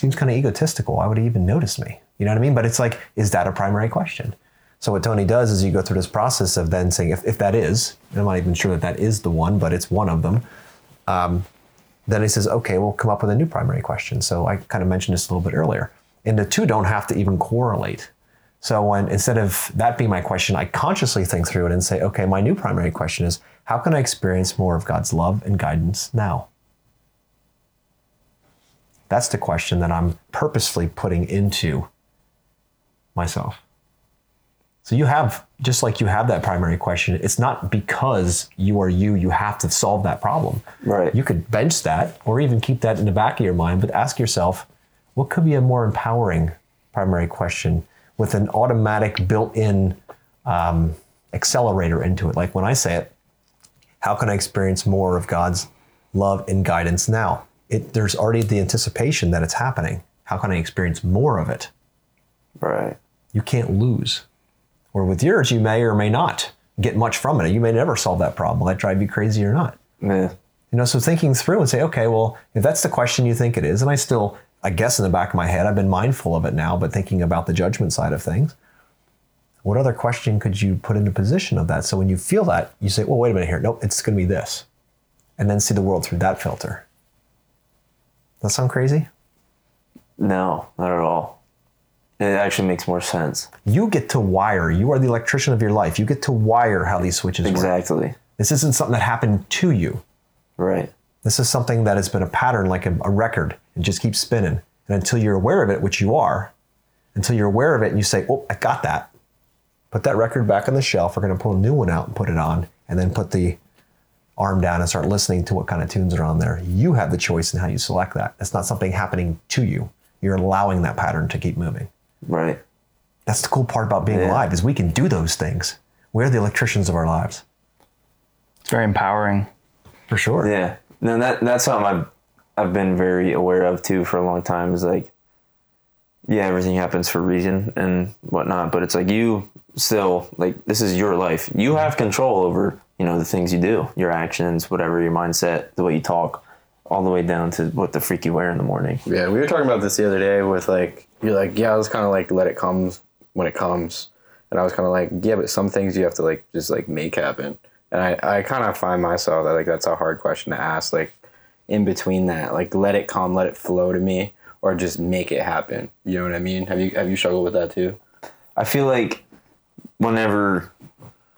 Seems kind of egotistical. Why would he even notice me? You know what I mean? But it's like, is that a primary question? So what Tony does is you go through this process of then saying, if, if that is, and I'm not even sure that that is the one, but it's one of them, um, then he says, okay, we'll come up with a new primary question. So I kind of mentioned this a little bit earlier. And the two don't have to even correlate. So when instead of that being my question, I consciously think through it and say, okay, my new primary question is, how can I experience more of God's love and guidance now? That's the question that I'm purposefully putting into myself. So you have, just like you have that primary question, it's not because you are you, you have to solve that problem. Right. You could bench that or even keep that in the back of your mind, but ask yourself, what could be a more empowering primary question with an automatic built in um, accelerator into it? Like when I say it, how can I experience more of God's love and guidance now? It, there's already the anticipation that it's happening. How can I experience more of it? Right. You can't lose. Or with yours, you may or may not get much from it. You may never solve that problem. Will that drive you crazy or not? Yeah. You know, so thinking through and say, okay, well, if that's the question you think it is, and I still, I guess in the back of my head, I've been mindful of it now, but thinking about the judgment side of things, what other question could you put into position of that? So when you feel that, you say, well, wait a minute here. Nope, it's going to be this. And then see the world through that filter. That sound crazy? No, not at all. It actually makes more sense. You get to wire. You are the electrician of your life. You get to wire how these switches work. Exactly. This isn't something that happened to you. Right. This is something that has been a pattern, like a, a record, and just keeps spinning. And until you're aware of it, which you are, until you're aware of it and you say, Oh, I got that. Put that record back on the shelf. We're going to pull a new one out and put it on, and then put the arm down and start listening to what kind of tunes are on there. You have the choice in how you select that. It's not something happening to you. You're allowing that pattern to keep moving. Right. That's the cool part about being Yeah. alive is we can do those things. We're the electricians of our lives. It's very empowering. For sure. Yeah. No, that that's something I've I've been very aware of too for a long time. Is like, yeah, everything happens for a reason and whatnot, but it's like you still like this is your life. You have control over you know the things you do, your actions, whatever your mindset, the way you talk, all the way down to what the freak you wear in the morning. Yeah, we were talking about this the other day with like you're like, yeah, I was kind of like let it come when it comes, and I was kind of like, yeah, but some things you have to like just like make happen, and I I kind of find myself that like that's a hard question to ask, like in between that, like let it come, let it flow to me, or just make it happen. You know what I mean? Have you have you struggled with that too? I feel like whenever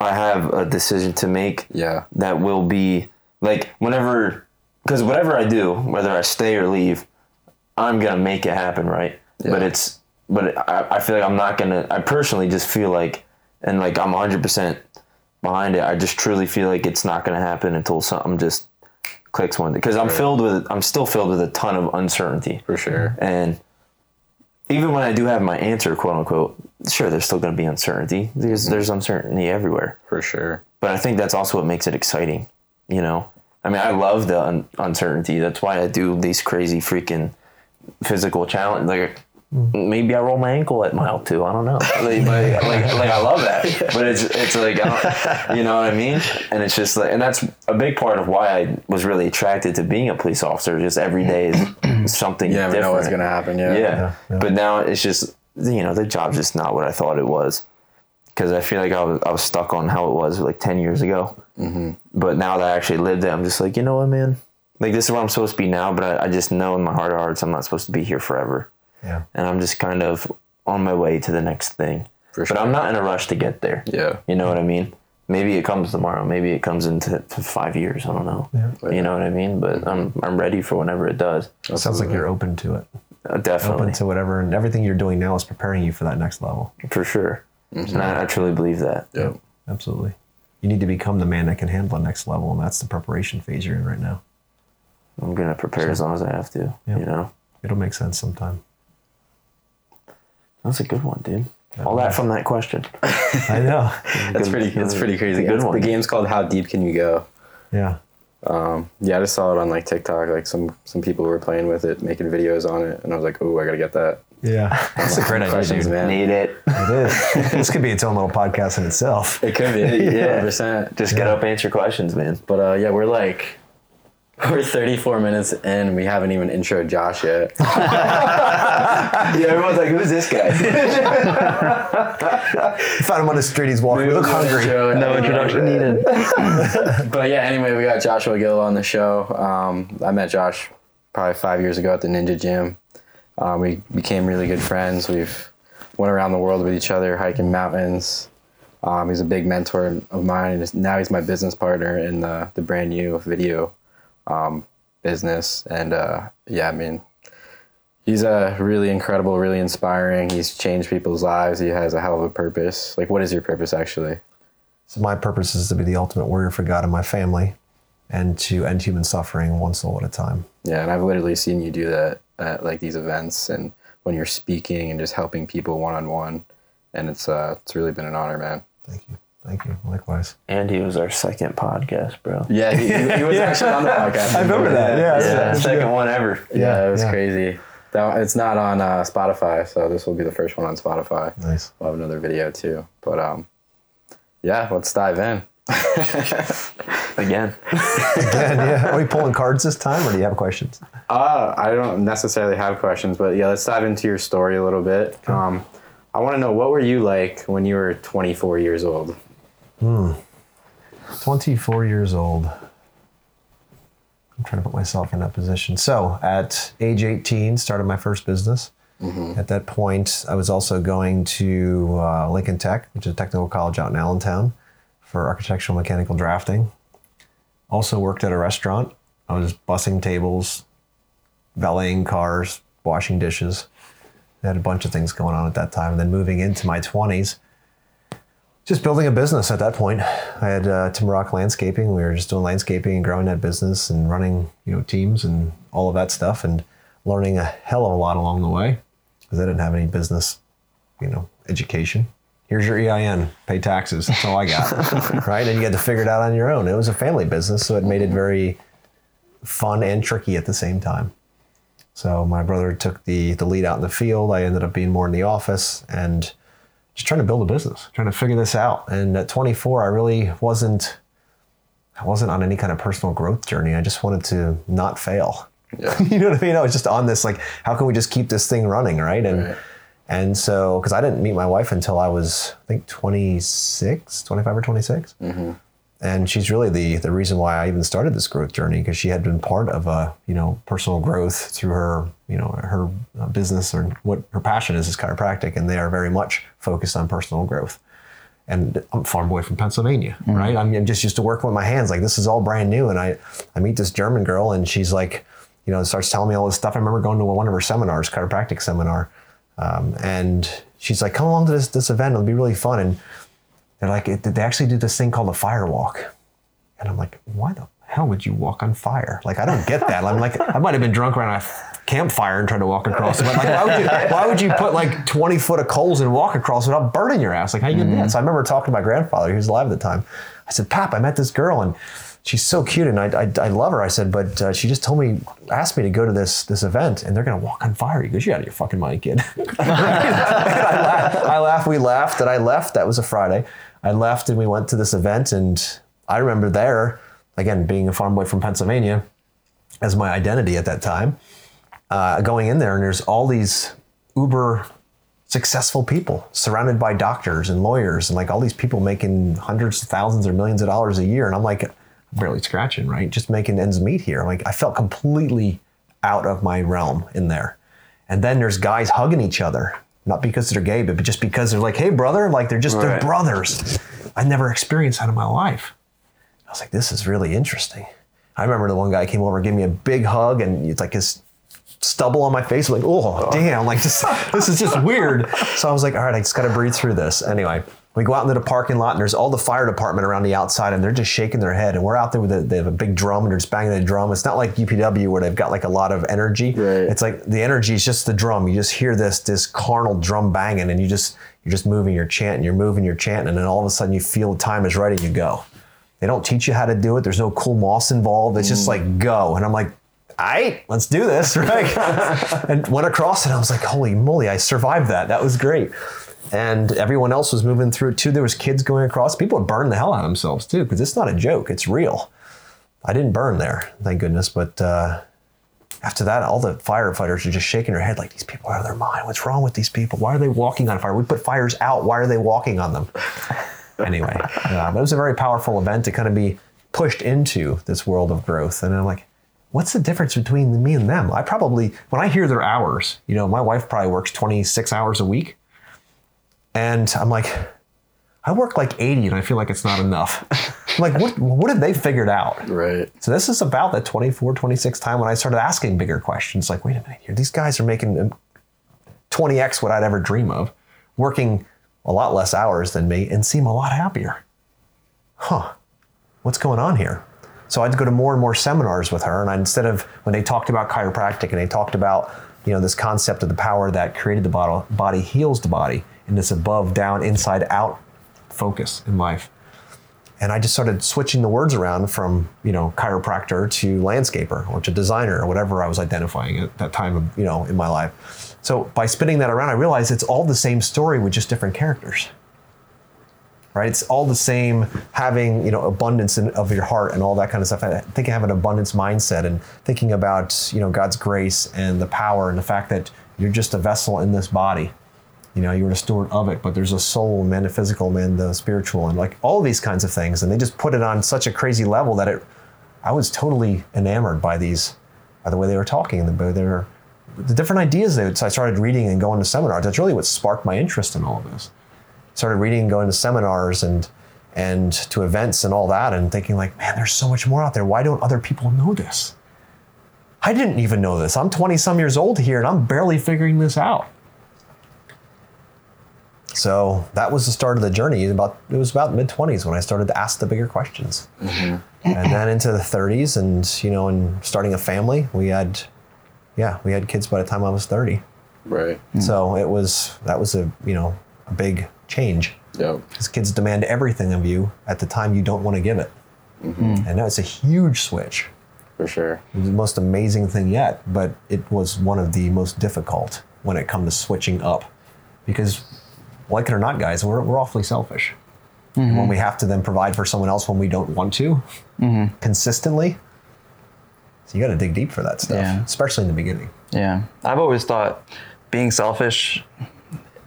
I have a decision to make, Yeah. that will be like whenever because whatever I do, whether I stay or leave, I'm gonna make it happen, right? Yeah. But it's but I, I feel like I'm not gonna. I personally just feel like and like I'm 100 percent behind it. I just truly feel like it's not gonna happen until something just clicks one day because I'm filled with I'm still filled with a ton of uncertainty For sure. and even when I do have my answer, quote unquote, sure, there's still going to be uncertainty. There's mm-hmm. there's uncertainty everywhere, For sure. but I think that's also what makes it exciting. You know, I mean, I love the un- uncertainty. That's why I do these crazy freaking physical challenge. Like mm. maybe I roll my ankle at mile two. I don't know. Like, like, like, like, I love that, but it's it's like I don't, you know what I mean. And it's just like, and that's a big part of why I was really attracted to being a police officer. Just every day is something. You never different. know what's gonna happen. Yeah. Yeah. yeah. But now it's just you know the job's just not what I thought it was because I feel like I was I was stuck on how it was like ten years ago. Mm-hmm. But now that I actually lived it, I'm just like you know what, man. Like this is where I'm supposed to be now, but I, I just know in my heart of hearts I'm not supposed to be here forever, Yeah. and I'm just kind of on my way to the next thing. For But. I'm not in a rush to get there. Yeah. You know what I mean? Maybe it comes tomorrow. Maybe it comes into to five years. I don't know. Yeah. You know what I mean? But I'm I'm ready for whenever it does. It Sounds like you're open to it. Uh, definitely. Open to whatever, and everything you're doing now is preparing you for that next level. for sure. And I, I truly believe that. Yeah. Absolutely. You need to become the man that can handle the next level, and that's the preparation phase you're in right now. I'm gonna prepare as long as I have to. Yeah. You know, It'll make sense sometime. that's a good one, dude. All that from that question. I know. That's Good- pretty. That's pretty crazy. It's a good one. The game's called How Deep Can You Go? Yeah. Um, yeah, I just saw it on like TikTok. Like some some people were playing with it, making videos on it, and I was like, "Oh, I gotta get that." Yeah. That's a great idea, Questions, dude. man. Need it. It is. this could be its own little podcast in itself. It could be. Yeah. yeah, percent. Just get up, answer questions, man. But uh, yeah, we're like We're 34 minutes in. And we haven't even introed Josh yet. Yeah, everyone's like, who's this guy? Found him on the street. He's walking. You look hungry. No introduction needed. But yeah, anyway, we got Joshua Gill on the show. Um, I met Josh probably five years ago at the Ninja Gym. Um, we became really good friends. We've went around the world with each other, hiking mountains. Um, he's a big mentor of mine. and Now he's my business partner in the, the brand new video um, business. And uh, yeah, I mean, he's a really incredible, really inspiring. He's changed people's lives. He has a hell of a purpose. Like, what is your purpose actually? So my purpose is to be the ultimate warrior for God and my family, and to end human suffering one soul at a time. Yeah, and I've literally seen you do that at like these events and when you're speaking and just helping people one on one. And it's uh it's really been an honor, man. Thank you. Thank you. Likewise. and he was our second podcast, bro. Yeah, he, he- he was actually on the podcast. I remember that. Yeah. Yeah, second one ever. Yeah, it was Yeah. crazy. That, it's not on uh, Spotify, so this will be the first one on Spotify. Nice. We'll have another video too. But um, yeah, let's dive in. Again. Again, yeah. Are we pulling cards this time, or do you have questions? Uh, I don't necessarily have questions, but yeah, let's dive into your story a little bit. Um, I want to know what were you like when you were 24 years old? 24 years old. I'm trying to put myself in that position. So, at age 18, started my first business. At that point, I was also going to uh, Lincoln Tech, which is a technical college out in Allentown, for architectural mechanical drafting. Also worked at a restaurant. I was bussing tables, valeting cars, washing dishes. I had a bunch of things going on at that time. And then moving into my 20s, just building a business at that point. I had uh, Tim Rock Landscaping. We were just doing landscaping and growing that business and running, you know, teams and all of that stuff and learning a hell of a lot along the way because I didn't have any business, you know, education. Here's your EIN, pay taxes. That's all I got, right? And you had to figure it out on your own. It was a family business, so it made it very fun and tricky at the same time. So my brother took the the lead out in the field. I ended up being more in the office and just trying to build a business, trying to figure this out. And at 24, I really wasn't I wasn't on any kind of personal growth journey. I just wanted to not fail. Yeah. you know what I mean? I was just on this like, how can we just keep this thing running, right? And Right. and so because I didn't meet my wife until I was I think 26, 25 or 26. Mm-hmm. And she's really the the reason why I even started this growth journey because she had been part of a you know personal growth through her you know her uh, business or what her passion is is chiropractic, and they are very much focused on personal growth. And I'm a farm boy from Pennsylvania, right? I'm, I'm just used to working with my hands. Like this is all brand new, and I I meet this German girl, and she's like, you know, starts telling me all this stuff. I remember going to one of her seminars, chiropractic seminar, um, and she's like, "Come along to this this event; it'll be really fun." And they're like, "It- they actually do this thing called a fire walk. And I'm like, why the hell would you walk on fire? Like, I don't get that. I'm like, I might have been drunk around a campfire and tried to walk across it. But like, why would you, why would you put like 20 foot of coals and walk across without burning your ass? Like, how you do that? So I remember talking to my grandfather, he was alive at the time. I said, Pap, I met this girl and she's so cute and I, I, I love her. I said, but uh, she just told me, asked me to go to this this event and they're going to walk on fire. He goes, you're out of your fucking mind, kid. I laughed. I laughed. We laughed, and I left. That was a Friday. I left, and we went to this event. And I remember there, again, being a farm boy from Pennsylvania, as my identity at that time, uh, going in there, and there's all these uber successful people surrounded by doctors and lawyers, and like all these people making hundreds of thousands or millions of dollars a year, and I'm like barely scratching, right? Just making ends meet here. Like I felt completely out of my realm in there. And then there's guys hugging each other, not because they're gay, but just because they're like, hey, brother, like they're just, they're brothers. I never experienced that in my life. I was like, this is really interesting. I remember the one guy came over gave me a big hug, and it's like his stubble on my face. I'm like, oh, damn, like this, this is just weird. So I was like, all right, I just got to breathe through this. Anyway, we go out into the parking lot, and there's all the fire department around the outside, and they're just shaking their head. And we're out there with a, they have a big drum, and they're just banging the drum. It's not like UPW where they've got like a lot of energy. Right. It's like the energy is just the drum. You just hear this this carnal drum banging, and you just you're just moving, you're chanting, you're moving, you're chanting, and then all of a sudden you feel the time is right, and you go. They don't teach you how to do it. There's no cool moss involved. It's just mm. like go. And I'm like, all right, let's do this. Right. and went across and I was like, holy moly, I survived that. That was great. And everyone else was moving through it too. There was kids going across. People would burn the hell out of themselves too, because it's not a joke. It's real. I didn't burn there, thank goodness. But uh, after that, all the firefighters are just shaking their head like, these people are out of their mind. What's wrong with these people? Why are they walking on fire? We put fires out. Why are they walking on them? anyway, uh, it was a very powerful event to kind of be pushed into this world of growth. And I'm like, what's the difference between me and them? I probably, when I hear their hours, you know, my wife probably works 26 hours a week. And I'm like, I work like 80 and I feel like it's not enough. Like, what, what have they figured out? Right. So this is about that 24, 26 time when I started asking bigger questions. Like, wait a minute here, these guys are making um, 20x what I'd ever dream of, working a lot less hours than me and seem a lot happier. Huh, what's going on here? So I'd go to more and more seminars with her, and I, instead of when they talked about chiropractic and they talked about you know this concept of the power that created the body, body heals the body in this above, down, inside, out focus in life. And I just started switching the words around from, you know, chiropractor to landscaper or to designer or whatever I was identifying at that time of, you know, in my life. So by spinning that around, I realized it's all the same story with just different characters. Right? It's all the same having, you know, abundance in, of your heart and all that kind of stuff. I think I have an abundance mindset and thinking about, you know, God's grace and the power and the fact that you're just a vessel in this body you know you're a steward of it but there's a soul man the physical man the spiritual and like all these kinds of things and they just put it on such a crazy level that it i was totally enamored by these by the way they were talking and the they were the different ideas so i started reading and going to seminars that's really what sparked my interest in all of this. Started reading and going to seminars and and to events and all that and thinking like man there's so much more out there. Why don't other people know this? I didn't even know this. I'm 20 some years old here and i'm barely figuring this out so that was the start of the journey. About it was about mid twenties when I started to ask the bigger questions, mm-hmm. and then into the thirties, and you know, and starting a family. We had, yeah, we had kids by the time I was thirty. Right. Hmm. So it was that was a you know a big change Yep. because kids demand everything of you at the time you don't want to give it, mm-hmm. and that's a huge switch. For sure. It was the most amazing thing yet, but it was one of the most difficult when it comes to switching up. Because, like it or not, guys, we're, we're awfully selfish. And when mm-hmm. we have to then provide for someone else when we don't want to mm-hmm. consistently, so you got to dig deep for that stuff, Yeah. especially in the beginning. Yeah, I've always thought being selfish,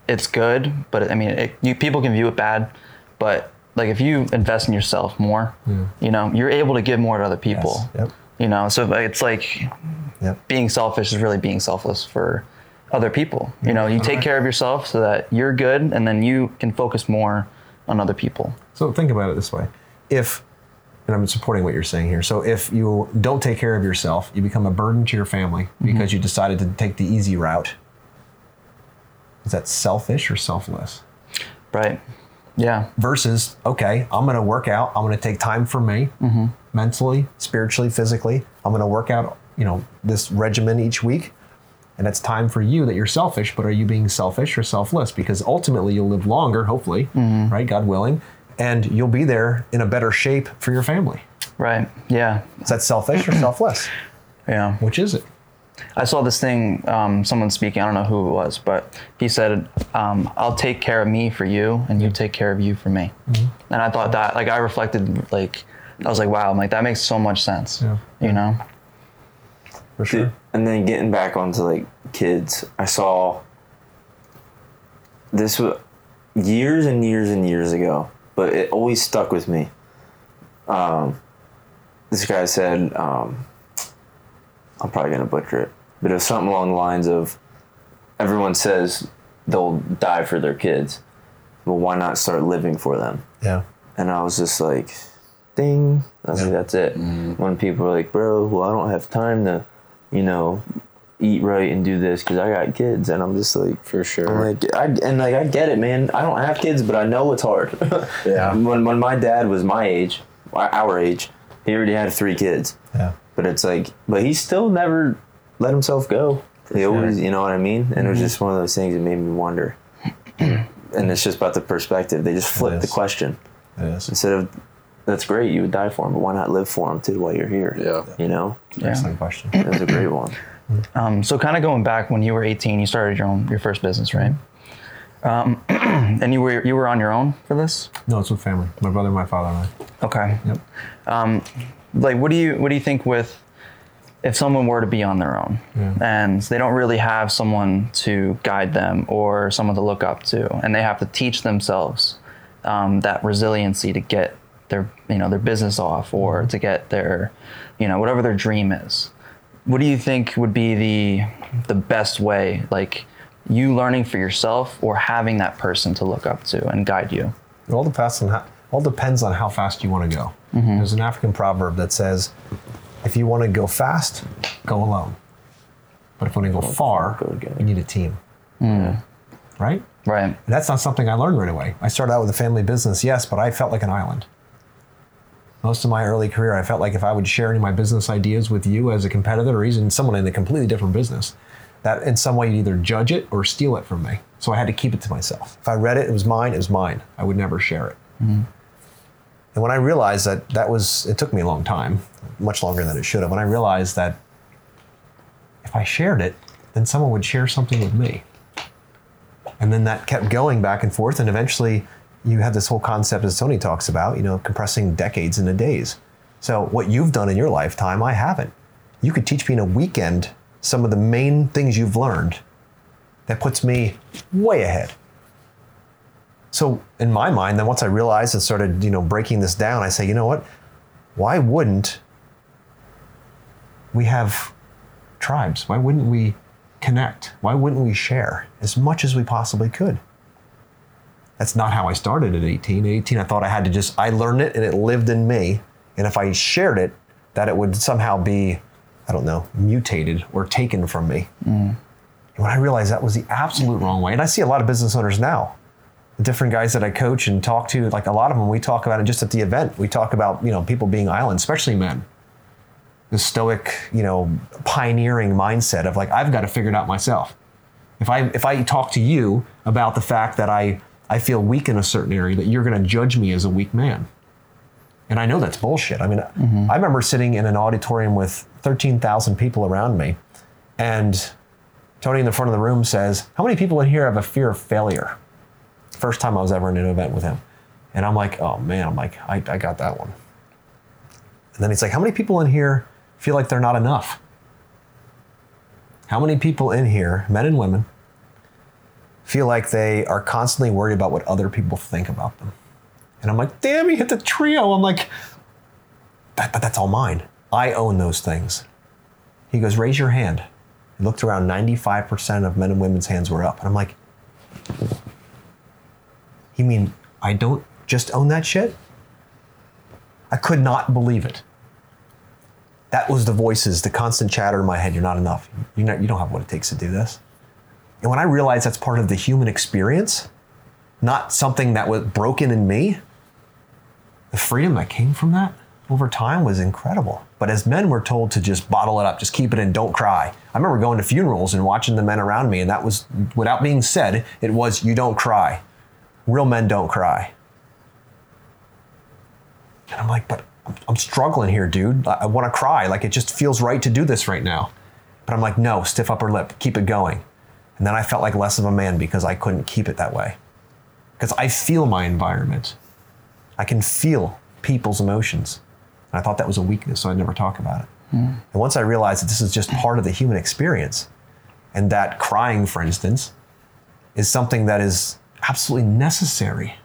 it's good, but I mean, it, you people can view it bad, but like if you invest in yourself more, mm. you know, you're able to give more to other people. Yes. Yep. You know, so it's like Yep. being selfish is really being selfless for other people. You know, you take care of yourself so that you're good, and then you can focus more on other people. So think about it this way: if, and I'm supporting what you're saying here. So if you don't take care of yourself, you become a burden to your family mm-hmm. because you decided to take the easy route. Is that selfish or selfless? Right. Yeah. versus okay i'm going to work out i'm going to take time for me mm-hmm. mentally spiritually physically i'm going to work out you know this regimen each week and it's time for you that you're selfish but are you being selfish or selfless because ultimately you'll live longer hopefully right god willing and you'll be there in a better shape for your family Right. Yeah. is that selfish or selfless Yeah. which is it I saw this thing, um, someone speaking, I don't know who it was, but he said, um, I'll take care of me for you and you take care of you for me. And I thought that, like, I reflected, like, I was like, wow, I'm like, that makes so much sense, Yeah. you know? for sure And then getting back onto like kids, I saw this was years and years and years ago, but it always stuck with me. Um, this guy said, um, I'm probably gonna butcher it, but it was something along the lines of, everyone says they'll die for their kids, but why not start living for them? yeah And I was just like, ding. I was like, that's it. When people are like, bro, well, I don't have time to, you know, eat right and do this because I got kids. And I'm just like, For sure. I'm like, I, and like, I get it, man. I don't have kids, but I know it's hard. Yeah. when, when my dad was my age, our age, he already had three kids. yeah But it's like, but he still never let himself go. he always, you know what I mean? And it was mm-hmm. just one of those things that made me wonder. and it's just about the perspective. They just flip the question instead of that's great you would die for him but why not live for him too while you're here Yeah. you know excellent question that's a great one Um, so kind of going back when you were 18, you started your own, your first business, right? Um, and you were, you were on your own for this? no it's with family my brother my father and i Okay. Yep. Um, like what do you what do you think with if someone were to be on their own and they don't really have someone to guide them or someone to look up to and they have to teach themselves um, that resiliency to get their you know their business off or mm-hmm. to get their you know whatever their dream is what do you think would be the the best way like you learning for yourself or having that person to look up to and guide you It all depends on how, all depends on how fast you want to go. Mm-hmm. There's an African proverb that says, "If you want to go fast, go alone. But if you want to go far, go you need a team." Mm. Right? right And that's not something I learned right away. I started out with a family business, yes, but I felt like an island. Most of my early career, I felt like if I would share any of my business ideas with you as a competitor or even someone in a completely different business, that in some way you'd either judge it or steal it from me. So I had to keep it to myself. If I read it, it was mine, it was mine. I would never share it. Mm-hmm. And when I realized that that was, it took me a long time, much longer than it should have. When I realized that if I shared it, then someone would share something with me. And then that kept going back and forth. And eventually you have this whole concept, as Tony talks about, you know, compressing decades into days. So what you've done in your lifetime, I haven't. You could teach me in a weekend some of the main things you've learned that puts me way ahead. So in my mind, then once I realized and started, you know, breaking this down, I say, you know what? Why wouldn't we have tribes? Why wouldn't we connect? Why wouldn't we share as much as we possibly could? That's not how I started at 18. At 18, I thought I had to just, I learned it and it lived in me. And if I shared it, that it would somehow be, I don't know, mutated or taken from me. Mm. And when I realized that was the absolute wrong way, and I see a lot of business owners now, the different guys that I coach and talk to, like a lot of them, we talk about it just at the event. We talk about, you know, people being islands, especially men. The stoic, you know, pioneering mindset of like, I've got to figure it out myself. If I if I talk to you about the fact that I I feel weak in a certain area, that you're going to judge me as a weak man. And I know that's bullshit. I mean, mm-hmm. I remember sitting in an auditorium with 13,000 people around me, and Tony in the front of the room says, How many people in here have a fear of failure? First time I was ever in an event with him. And I'm like, Oh man, I'm like, I, I got that one. And then he's like, How many people in here feel like they're not enough? How many people in here, men and women, feel like they are constantly worried about what other people think about them? And I'm like, damn, he hit the trio. I'm like, that, but that's all mine. I own those things. He goes, raise your hand. He looked around, 95% of men and women's hands were up. And I'm like, you mean I don't just own that shit? I could not believe it. That was the voices, the constant chatter in my head. You're not enough. You're not, you don't have what it takes to do this. And when I realized that's part of the human experience, not something that was broken in me, the freedom that came from that over time was incredible. But as men, we're told to just bottle it up, just keep it in, don't cry. I remember going to funerals and watching the men around me, and that was, without being said, it was, you don't cry. Real men don't cry. And I'm like, but I'm- struggling here, dude. I want to cry. Like, it just feels right to do this right now. But I'm like, no, stiff upper lip, keep it going. And then I felt like less of a man because I couldn't keep it that way. Because I feel my environment. I can feel people's emotions. And I thought that was a weakness, so I'd never talk about it. Hmm. And once I realized that this is just part of the human experience, and that crying, for instance, is something that is absolutely necessary.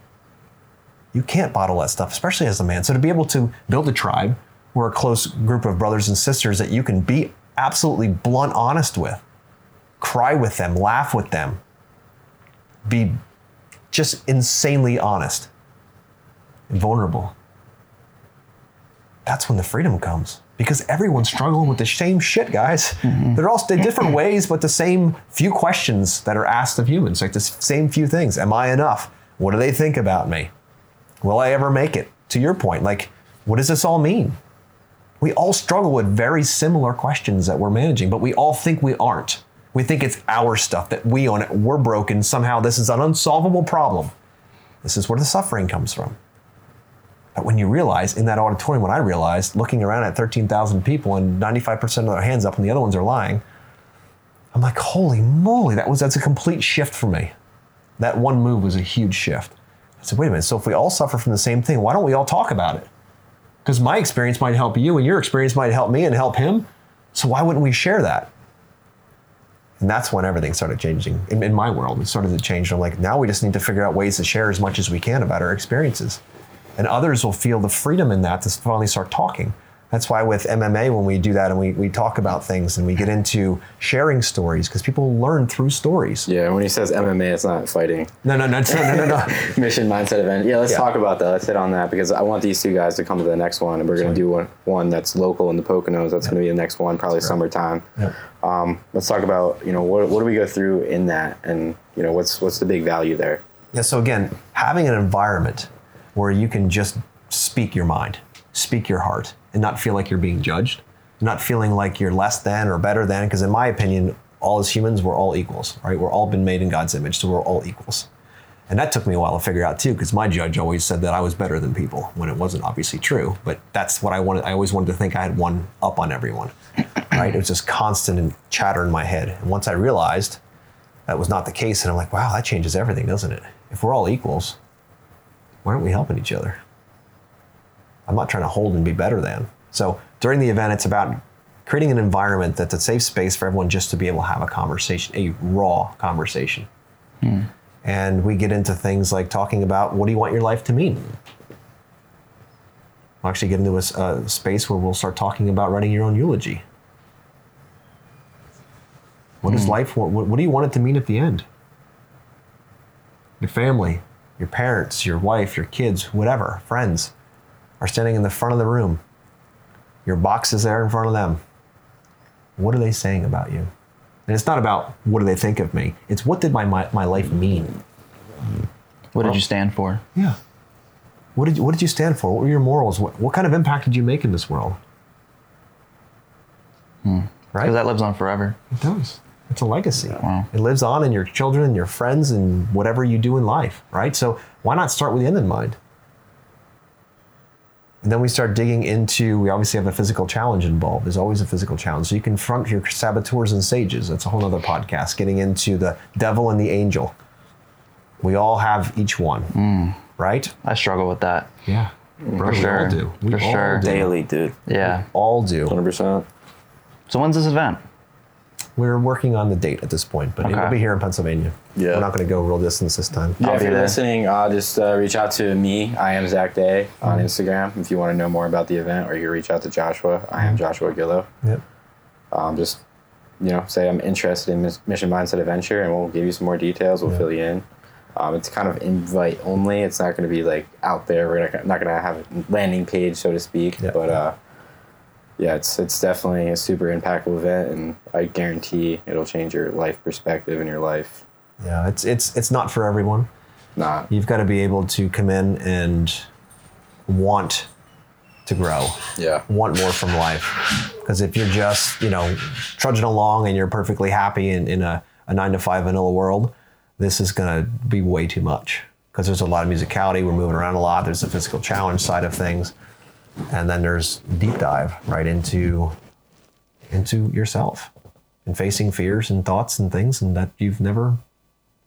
You can't bottle that stuff, especially as a man. So to be able to build a tribe or a close group of brothers and sisters that you can be absolutely blunt honest with, cry with them, laugh with them, be just insanely honest and vulnerable. That's when the freedom comes because everyone's struggling with the same shit, guys. Mm-hmm. They're all different ways, but the same few questions that are asked of humans, like the same few things. Am I enough? What do they think about me? Will I ever make it? To your point, like, what does this all mean? We all struggle with very similar questions that we're managing, but we all think we aren't. We think it's our stuff that we own it. We're broken. Somehow this is an unsolvable problem. This is where the suffering comes from. But when you realize in that auditorium, when I realized looking around at 13,000 people and 95% of their hands up and the other ones are lying, I'm like, holy moly, that was that's a complete shift for me. That one move was a huge shift. I said, wait a minute, so if we all suffer from the same thing, why don't we all talk about it? Because my experience might help you, and your experience might help me and help him. So why wouldn't we share that? And that's when everything started changing in, in my world. It started to change. I'm like, now we just need to figure out ways to share as much as we can about our experiences. And others will feel the freedom in that to finally start talking. That's why with MMA, when we do that and we, we talk about things and we get into sharing stories, because people learn through stories. Yeah, when he says MMA, it's not fighting. No, no, no, no, no, no, no. Mission mindset event. Yeah, let's Yeah. talk about that. Let's hit on that because I want these two guys to come to the next one, and we're going to do one, one that's local in the Poconos. That's going to be the next one, probably summertime. Yeah. Um, let's talk about you know what, what do we go through in that, and you know what's what's the big value there. Yeah, so again, having an environment where you can just speak your mind, speak your heart, and not feel like you're being judged, not feeling like you're less than or better than, because in my opinion, all as humans, we're all equals, right? We're all been made in God's image, so we're all equals. And that took me a while to figure out too, because my judge always said that I was better than people when it wasn't obviously true. But that's what I wanted. I always wanted to think I had one up on everyone, right? It was just constant chatter in my head. And once I realized that was not the case, and I'm like, wow, that changes everything, doesn't it? If we're all equals, why aren't we helping each other? I'm not trying to hold and be better than. So during the event, it's about creating an environment that's a safe space for everyone just to be able to have a conversation, a raw conversation. Hmm. And we get into things like talking about what do you want your life to mean? We'll actually get into a space where we'll start talking about writing your own eulogy. What is hmm. life? What, what do you want it to mean at the end? Your family, your parents, your wife, your kids, whatever, friends are standing in the front of the room. Your box is there in front of them. What are they saying about you? And it's not about what do they think of me. It's what did my my, my life mean? What did you stand for? Yeah. What did you, what did you stand for? What were your morals? What, what kind of impact did you make in this world? Hmm. Right? Because that lives on forever. It does. It's a legacy. Wow. It lives on in your children and your friends and whatever you do in life, right? So why not start with the end in mind? And then we start digging into, we obviously have a physical challenge involved. There's always a physical challenge. So you confront your saboteurs and sages. That's a whole other podcast, getting into the devil and the angel. We all have each one, mm. right? I struggle with that. Yeah. Mm. Bro, we sure. all do. We For all sure. do. Daily, dude. Yeah. All do. 100%. So when's this event? We're working on the date at this point, but it will be here in Pennsylvania. Yeah. We're not going to go real distance this time. Yeah, I'll if you're there. listening, uh, just uh, reach out to me. I am Zach Day on Instagram if you want to know more about the event, or you can reach out to Joshua. I am Joshua Gillo. Yep. Um, just you know, say I'm interested in Mis- Mission Mindset Adventure, and we'll give you some more details. We'll fill you in. Um, it's kind of invite only. It's not going to be like out there. We're gonna, not going to have a landing page, so to speak. Yeah. But uh, yeah, it's it's definitely a super impactful event, and I guarantee it'll change your life perspective and your life. Yeah, it's it's it's not for everyone. Not You've got to be able to come in and want to grow, yeah. want more from life. Because if you're just you know trudging along and you're perfectly happy in, in a, a nine to five vanilla world, this is going to be way too much. Because there's a lot of musicality, we're moving around a lot. There's the physical challenge side of things, and then there's deep dive right into into yourself and facing fears and thoughts and things and that you've never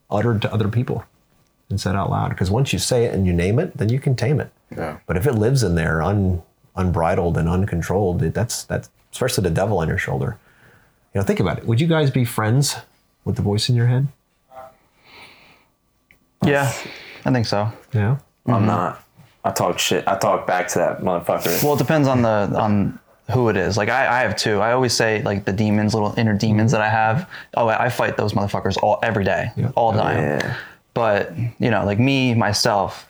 uttered to other people and said out loud. Because once you say it and you name it, then you can tame it. Yeah. But if it lives in there un, unbridled and uncontrolled, it, that's that's especially the devil on your shoulder. You know, think about it. Would you guys be friends with the voice in your head? Yeah, I think so. Yeah. I'm mm-hmm. not. I talk shit. I talk back to that motherfucker. Well, it depends on the on who it is. Like I, I have two. I always say like the demons, little inner demons that I have. Oh, I fight those motherfuckers all every day, Yeah. all the oh, time. yeah. But you know, like me myself,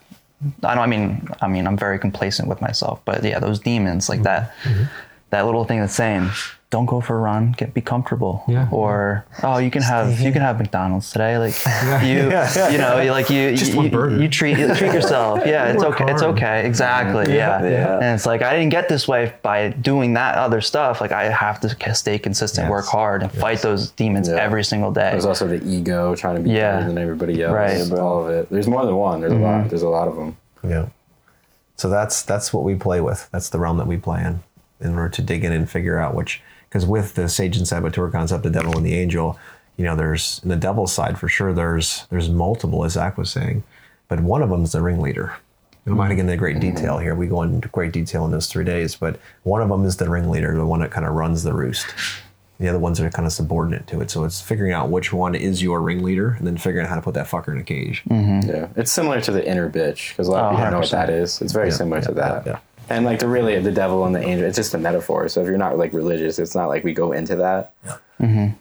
I don't. I mean, I mean, I'm very complacent with myself. But yeah, those demons, like mm-hmm. that, mm-hmm. that little thing that's saying, "Don't go for a run. Get be comfortable." Yeah. Or oh, you can have you can have McDonald's today. Like you, you know, you like you Just you, one burger. you treat you treat yourself. Yeah, it's Work okay. It's okay. Exactly. Yeah. Yeah. And it's like I didn't get this way by doing that other stuff. Like I have to stay consistent, Yes. work hard, and fight those demons Yeah. every single day. There's also the ego trying to be Yeah. better than everybody else. Right. Mm-hmm. All of it. There's more than one. There's a lot. There's a lot of them. Yeah. So that's that's what we play with. That's the realm that we play in, in order to dig in and figure out which. Because with the sage and saboteur concept, the devil and the angel, you know, there's in the devil's side for sure. There's there's multiple, as Zach was saying, but one of them is the ringleader. I'm not going to get into great detail here. We go into great detail in those three days, but one of them is the ringleader, the one that kind of runs the roost. The other ones are kind of subordinate to it. So it's figuring out which one is your ringleader and then figuring out how to put that fucker in a cage. Mm-hmm. Yeah, it's similar to the inner bitch because a lot of Oh, people know what that is. It's very Yeah, similar yeah, to that. yeah, yeah. And like the really the devil and the angel, it's just a metaphor. So if you're not like religious, it's not like we go into that.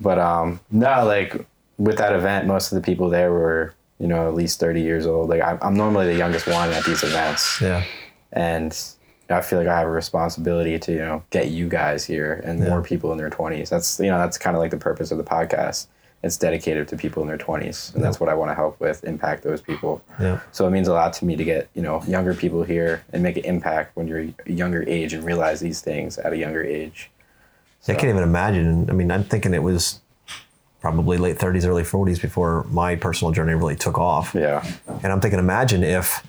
But um, no, like with that event, most of the people there were you know at least thirty years old. Like I'm, I'm normally the youngest one at these events, Yeah. and I feel like I have a responsibility to you know get you guys here and more people in their twenties. That's you know that's kind of like the purpose of the podcast. It's dedicated to people in their twenties, and that's what I want to help with, impact those people. Yeah. So it means a lot to me to get you know younger people here and make an impact when you're a younger age and realize these things at a younger age. I can't even imagine. I mean, I'm thinking it was probably late 30s, early 40s before my personal journey really took off. Yeah, And I'm thinking, imagine if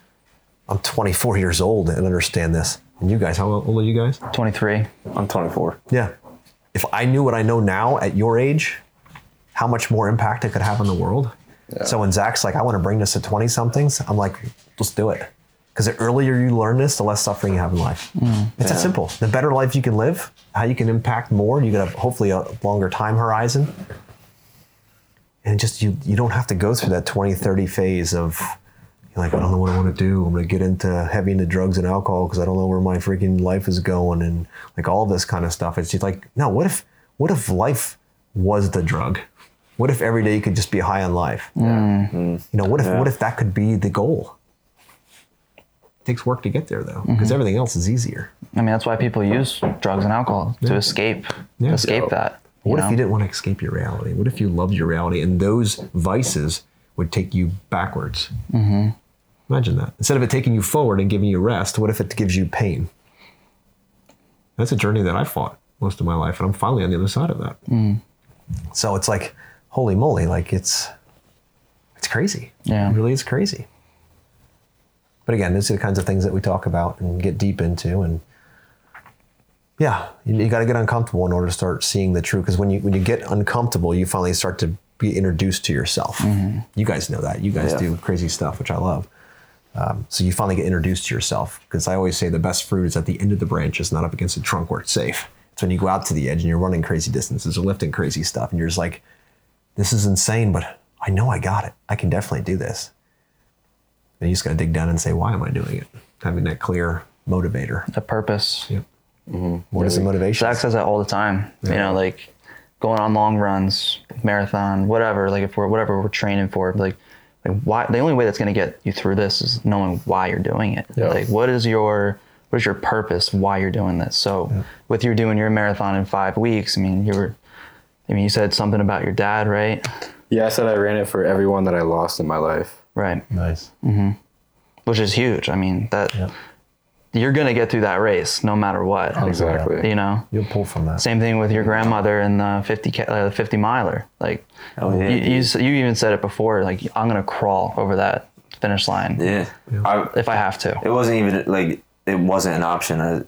I'm 24 years old and understand this. And you guys, how old are you guys? 23. I'm 24. Yeah. If I knew what I know now at your age, how much more impact it could have on the world. So when Zach's like, I want to bring this to 20 somethings, I'm like, let's do it. Because the earlier you learn this, the less suffering you have in life. Mm. It's that simple. The better life you can live, how you can impact more, you can have hopefully a longer time horizon. And just you you don't have to go through that 20, 30 phase of you're like, I don't know what I want to do. I'm going to get into heavy into drugs and alcohol because I don't know where my freaking life is going and like all this kind of stuff. It's just like, no, what if what if life was the drug? What if every day you could just be high on life? Mm. Mm. You know, what if what if that could be the goal? It takes work to get there though, because mm-hmm. everything else is easier. I mean, that's why people use drugs and alcohol to escape, Yeah. escape that. you What if you didn't want to escape your reality? What if you loved your reality and those vices would take you backwards? Mm-hmm. Imagine that. Instead of it taking you forward and giving you rest, what if it gives you pain? That's a journey that I fought most of my life, and I'm finally on the other side of that. Mm. So it's like, holy moly, like it's it's crazy. Yeah. It really is crazy. But again, these are the kinds of things that we talk about and get deep into and yeah, you, you got to get uncomfortable in order to start seeing the truth. Because when you when you get uncomfortable, you finally start to be introduced to yourself. You guys know that. You guys Yeah. do crazy stuff, which I love. Um, so you finally get introduced to yourself. Because I always say the best fruit is at the end of the branch. It's not up against the trunk where it's safe. It's when you go out to the edge and you're running crazy distances or lifting crazy stuff, and you're just like, "This is insane," but I know I got it. I can definitely do this. And you just got to dig down and say, "Why am I doing it?" Having that clear motivator. the purpose. Yep. Mm-hmm. What is the motivation? Zach says that all the time. You know, like going on long runs, marathon, whatever. Like if we're whatever we're training for, like like why the only way that's going to get you through this is knowing why you're doing it. Yeah. Like what is your what is your purpose? Why you're doing this? So with you doing your marathon in five weeks, I mean you were, I mean you said something about your dad, right? yeah. I said I ran it for everyone that I lost in my life. Right. Nice. Which is huge. I mean that Yeah. you're going to get through that race no matter what. Exactly. You know. You'll pull from that. Same thing with your grandmother and the 50 ca- uh, 50 miler. Like Oh, yeah. you, you you even said it before. Like I'm gonna crawl over that finish line Yeah. I, if I have to. it wasn't even like it wasn't an option. I,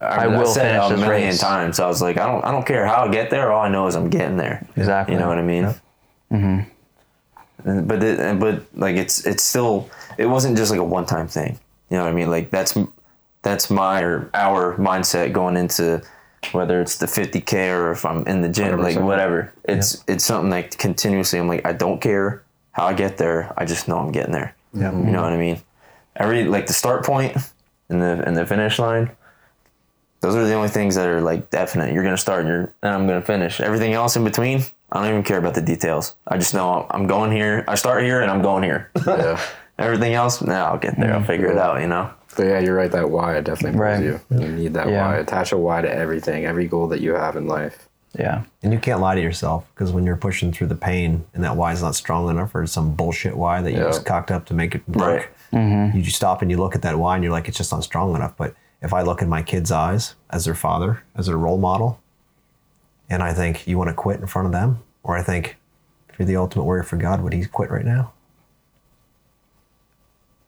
I, I will said finish it a million race. times. I was like, I don't, I don't care how I get there. All I know is I'm getting there. Exactly. You know what I mean? Mm-hmm. But it, but like it's it's still it wasn't just like a one time thing. You know what I mean? Like that's that's my or our mindset going into whether it's the 50k or if I'm in the gym, like 100%. whatever. It's it's something like continuously. I'm like I don't care how I get there. I just know I'm getting there. Yeah. You know what I mean? Every like the start point and the and the finish line. Those are the only things that are like definite. You're gonna start and you're and I'm gonna finish. Everything else in between, I don't even care about the details. I just know I'm going here. I start here and I'm going here. Yeah. Everything else, no, I'll get there. I'll mm-hmm. figure it out. You know. But yeah, you're right. That why definitely Right. you. You need that Yeah. why. Attach a why to everything, every goal that you have in life. Yeah. And you can't lie to yourself because when you're pushing through the pain and that why is not strong enough or some bullshit why that you Yeah. just cocked up to make it work, mm-hmm. you just stop and you look at that why and you're like, it's just not strong enough. But if I look in my kids' eyes as their father, as their role model, and I think you want to quit in front of them, or I think if you're the ultimate warrior for God, would he quit right now?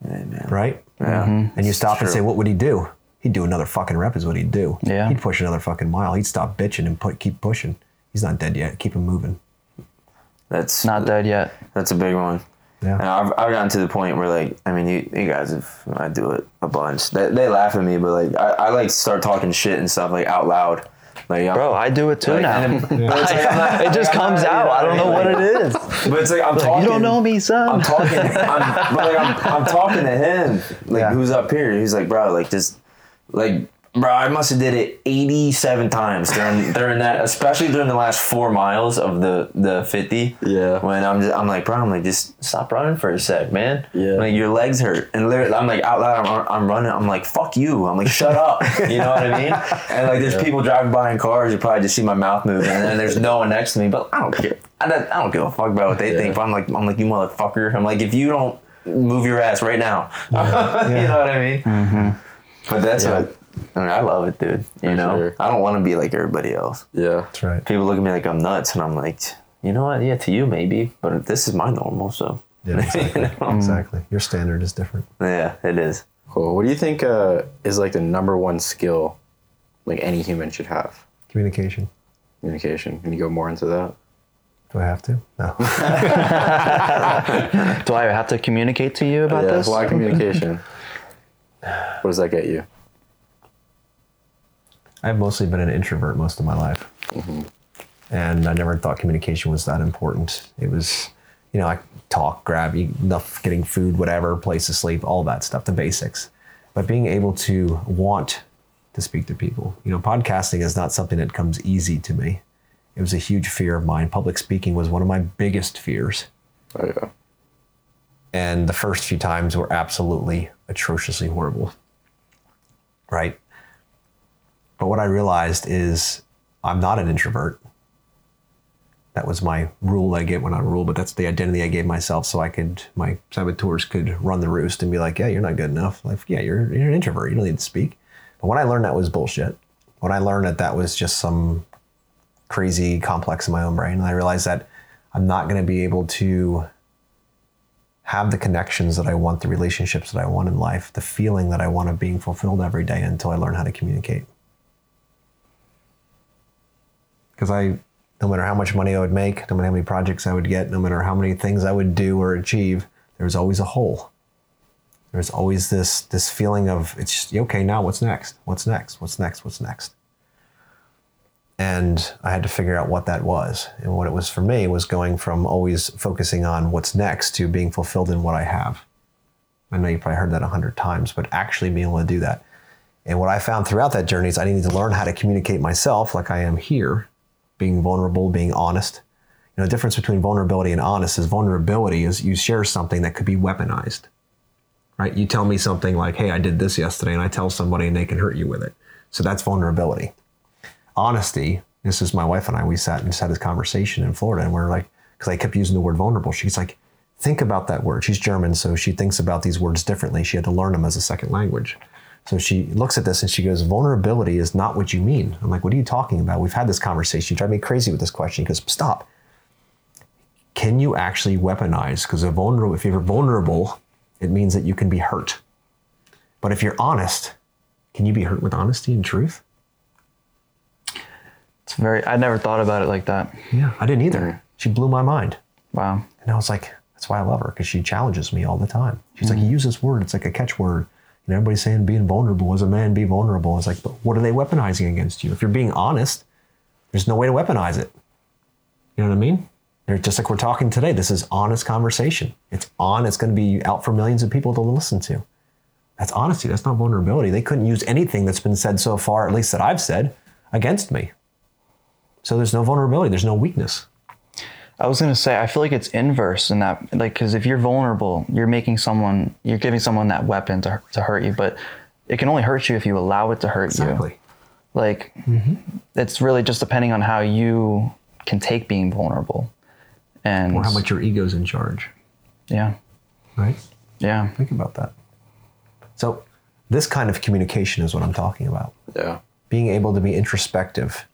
Amen. Right? Yeah. Mm-hmm. And you stop and True. say, what would he do? He'd do another fucking rep is what he'd do. Yeah. He'd push another fucking mile. He'd stop bitching and put, keep pushing. He's not dead yet. Keep him moving. That's Not dead yet. That's a big one. Yeah. And I've, I've gotten to the point where like I mean you, you guys have I do it a bunch. They, they laugh at me, but like I, I like start talking shit and stuff like out loud. Like I'm- Bro, I do it too like, now. and then- like, not- it just I'm comes not- out. I don't know what it is. But it's like I'm talking. You don't know me, son. I'm talking. I'm, but like I'm, I'm talking to him, like Yeah. who's up here. He's like, bro, like just like. Bro, I must have did it 87 times during during that, especially during the last four miles of the the 50. Yeah. When I'm just, I'm like, bro, I'm like, just stop running for a sec, man. Yeah. Like your legs hurt, and literally, I'm like out loud, I'm, I'm running, I'm like, fuck you, I'm like, shut up, you know what I mean? And like, there's people driving by in cars, you probably just see my mouth moving, and then there's no one next to me, but I don't care. I don't, I don't give a fuck about what they think. But I'm like, I'm like, you motherfucker. I'm like, if you don't move your ass right now, you know what I mean? Mm-hmm. But that's what. I mean, I love it, dude. You For know, sure. I don't want to be like everybody else. Yeah. That's right. People look at me like I'm nuts, and I'm like, you know what? Yeah, to you maybe, but this is my normal. So Yeah, exactly. exactly. Your standard is different. yeah, it is. Cool. What do you think uh, is like the number one skill like any human should have? Communication. Communication. Can you go more into that? Do I have to? No. Do I have to communicate to you about yeah. this? Why communication? what does that get you? I've mostly been an introvert most of my life. Mm-hmm. And I never thought communication was that important. It was, you know, I talk, grab, eat enough, getting food, whatever, place to sleep, all that stuff, the basics. But being able to want to speak to people, you know, podcasting is not something that comes easy to me. It was a huge fear of mine. Public speaking was one of my biggest fears. Oh yeah. and the first few times were absolutely atrociously horrible. Right? But what I realized is I'm not an introvert. That was my rule I get when I rule, but that's the identity I gave myself so I could, my saboteurs could run the roost and be like, yeah, you're not good enough. Like, yeah, you're, you're an introvert. You don't need to speak. But when I learned that was bullshit, when I learned that that was just some crazy complex in my own brain, and I realized that I'm not going to be able to have the connections that I want, the relationships that I want in life, the feeling that I want of being fulfilled every day until I learn how to communicate. Because I, no matter how much money I would make, no matter how many projects I would get, no matter how many things I would do or achieve, there's always a hole. There's always this this feeling of it's just, okay. Now what's next? What's next? What's next? What's next? And I had to figure out what that was. And what it was for me was going from always focusing on what's next to being fulfilled in what I have. I know you probably heard that a hundred times, but actually being able to do that. And what I found throughout that journey is I needed to learn how to communicate myself like I am here, being vulnerable, being honest. You know, the difference between vulnerability and honest is vulnerability is you share something that could be weaponized. Right? You tell me something like, hey, I did this yesterday, and I tell somebody and they can hurt you with it. So that's vulnerability honesty. This is my wife and I. We sat and had this conversation in Florida, and we're like, because I kept using the word vulnerable. She's like, think about that word. She's German, so she thinks about these words differently. She had to learn them as a second language. So she looks at this and she goes, vulnerability is not what you mean. I'm like, what are you talking about? We've had this conversation. You drive me crazy with this question. He goes, stop. Can you actually weaponize? Because a vulnerable, if you're vulnerable, it means that you can be hurt. But if you're honest, can you be hurt with honesty and truth? It's very. I never thought about it like that. Yeah, I didn't either. She blew my mind. Wow. And I was like, that's why I love her, because she challenges me all the time. She's like, mm. you use this word, it's like a catchword. And everybody's saying being vulnerable as a man, be vulnerable. It's like, but what are they weaponizing against you? If you're being honest, there's no way to weaponize it. You know what I mean? They're just like we're talking today. This is honest conversation. It's on, it's going to be out for millions of people to listen to. That's honesty. That's not vulnerability. They couldn't use anything that's been said so far, at least that I've said, against me. So there's no vulnerability, there's no weakness. I was gonna say, I feel like it's inverse in that, like, because if you're vulnerable, you're making someone, you're giving someone that weapon to to hurt you, but it can only hurt you if you allow it to hurt you. Exactly. Like, mm-hmm. it's really just depending on how you can take being vulnerable, and Or how much your ego's in charge, yeah, right? yeah, Think about that. So, this kind of communication is what I'm talking about. Yeah. Being able to be introspective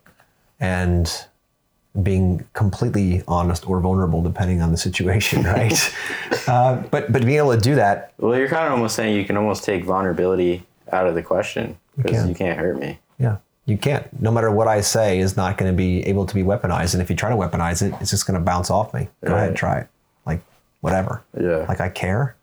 and being completely honest or vulnerable, depending on the situation, right? uh, but but being able to do that, Well, you're kind of almost saying you can almost take vulnerability out of the question because can. you can't hurt me. yeah, you can't. No matter what I say, is not going to be able to be weaponized. And if you try to weaponize it, it's just going to bounce off me. Go ahead, Right. try it. Like whatever. Yeah. Like I care.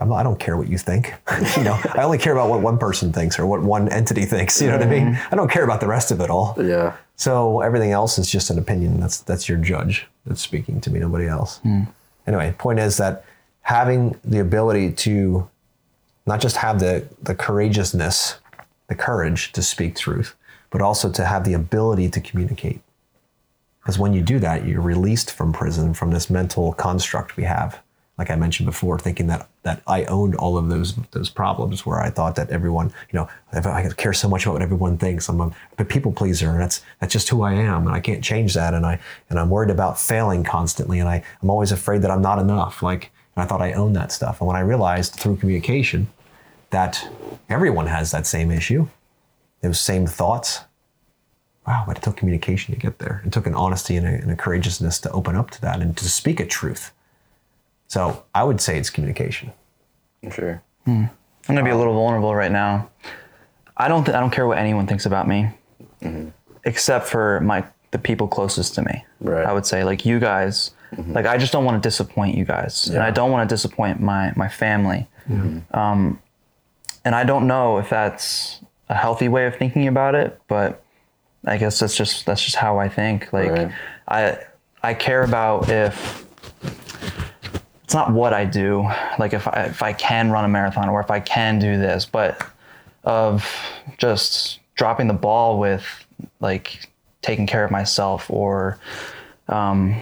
I'm I don't care what you think. you know, I only care about what one person thinks or what one entity thinks. You know what I mean? I don't care about the rest of it all. Yeah. So everything else is just an opinion. That's that's your judge that's speaking to me, nobody else. Hmm. Anyway, point is that having the ability to not just have the the courageousness, the courage to speak truth, but also to have the ability to communicate. Because when you do that, you're released from prison, from this mental construct we have. Like I mentioned before, thinking that that I owned all of those those problems, where I thought that everyone, you know, I care so much about what everyone thinks, I'm a, people pleaser, and that's that's just who I am, and I can't change that, and I and I'm worried about failing constantly, and I I'm always afraid that I'm not enough. Like, and I thought I owned that stuff, and when I realized through communication that everyone has that same issue, those same thoughts, wow, but it took communication to get there. It took an honesty and a, and a courageousness to open up to that and to speak a truth. So I would say it's communication. Sure. Hmm. I'm gonna be a little vulnerable right now. I don't. Th- I don't care what anyone thinks about me, mm-hmm. except for my the people closest to me. Right. I would say like you guys. Mm-hmm. Like I just don't want to disappoint you guys, and I don't want to disappoint my my family. Mm-hmm. Um, and I don't know if that's a healthy way of thinking about it, but I guess that's just that's just how I think. Like Right. I I care about if it's not what I do, like if I if I can run a marathon or if I can do this, but of just dropping the ball with like taking care of myself or um,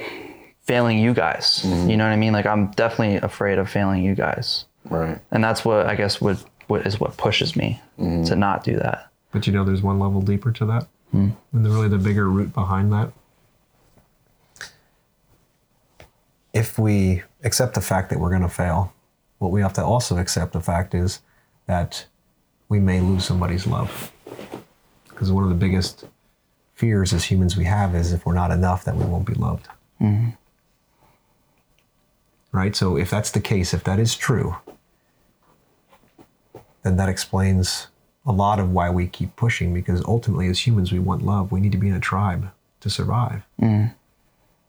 failing you guys. Mm-hmm. You know what I mean? Like I'm definitely afraid of failing you guys, Right. and that's what I guess would what is what pushes me mm-hmm. to not do that. But you know, there's one level deeper to that, hmm. and the, really the bigger root behind that. If we accept the fact that we're going to fail, what we have to also accept the fact is that we may lose somebody's love. Because one of the biggest fears as humans we have is if we're not enough, that we won't be loved. Mm-hmm. Right? So if that's the case, if that is true, then that explains a lot of why we keep pushing because ultimately as humans we want love we need to be in a tribe to survive mm.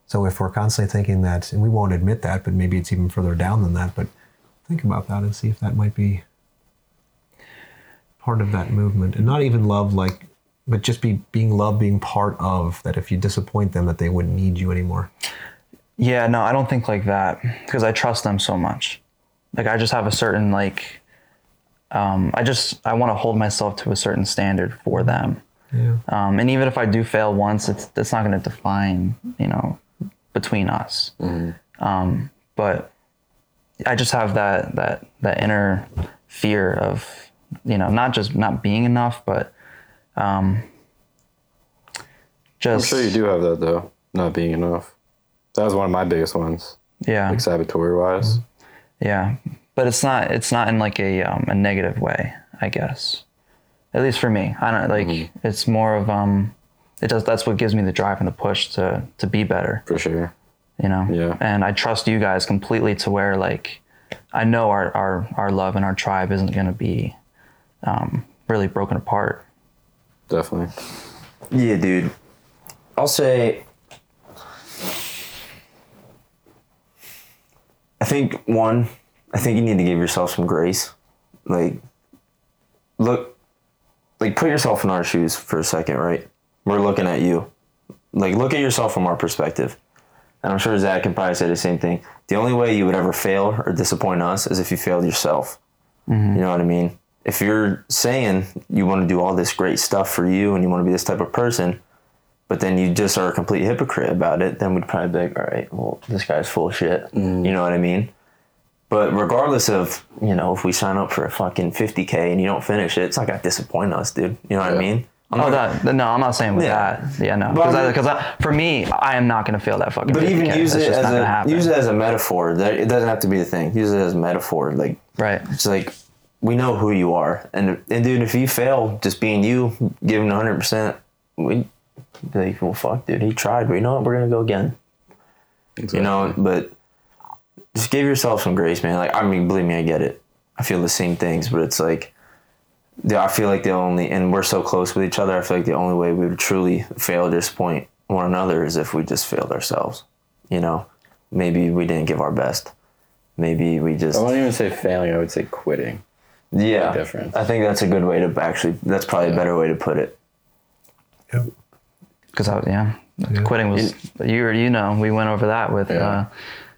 So if we're constantly thinking that and we won't admit that but maybe it's even further down than that but think about that and see if that might be part of that movement and not even love like but just be being love being part of that if you disappoint them that they wouldn't need you anymore Yeah, no, I don't think like that because I trust them so much. Like I just have a certain like um, I just I want to hold myself to a certain standard for them. yeah Um, and even if I do fail once, it's it's not going to define you know between us. Um, but I just have that that that inner fear of you know not just not being enough, but um, I'm sure you do have that though, not being enough. That was one of my biggest ones, yeah like saboteur wise. Yeah, but it's not it's not in like a um, a negative way, I guess. At least for me, I don't like. It's more of um, it does. That's what gives me the drive and the push to to be better. For sure. You know. Yeah. And I trust you guys completely to where like, I know our our our love and our tribe isn't gonna be, um, really broken apart. Definitely. Yeah, dude. I'll say. I think one, I think you need to give yourself some grace. Like, look, like put yourself in our shoes for a second, right? We're looking at you. Like, look at yourself from our perspective. And I'm sure Zach can probably say the same thing. The only way you would ever fail or disappoint us is if you failed yourself. Mm-hmm. You know what I mean? If you're saying you want to do all this great stuff for you and you want to be this type of person, but then you just are a complete hypocrite about it, then we'd probably be like, all right, well, this guy's full of shit. Mm. You know what I mean? But regardless of, you know, if we sign up for a fucking 50K and you don't finish it, it's not going to disappoint us, dude. You know what I mean? I'm Oh, not- that no, I'm not saying with Yeah. that. Yeah, no, But I mean- because for me, I am not gonna feel that fucking. but even use it as a use it as a metaphor. That it doesn't have to be the thing. Use it as a metaphor. Like right. it's like we know who you are, and and dude, if you fail just being you, giving 100, percent we be like, well, fuck, dude, he tried, but you know what? We're gonna go again. You know, but just give yourself some grace, man. Like I mean, believe me, I get it. I feel the same things, but it's like. The- I feel like the only, and we're so close with each other. I feel like the only way we would truly fail or disappoint one another is if we just failed ourselves. You know, maybe we didn't give our best. maybe we just I wouldn't even say failing. I would say quitting. yeah. difference. I think that's a good way to actually. That's probably a better way to put it. Yep. because I yeah, quitting was you or you know we went over that with Yeah. uh,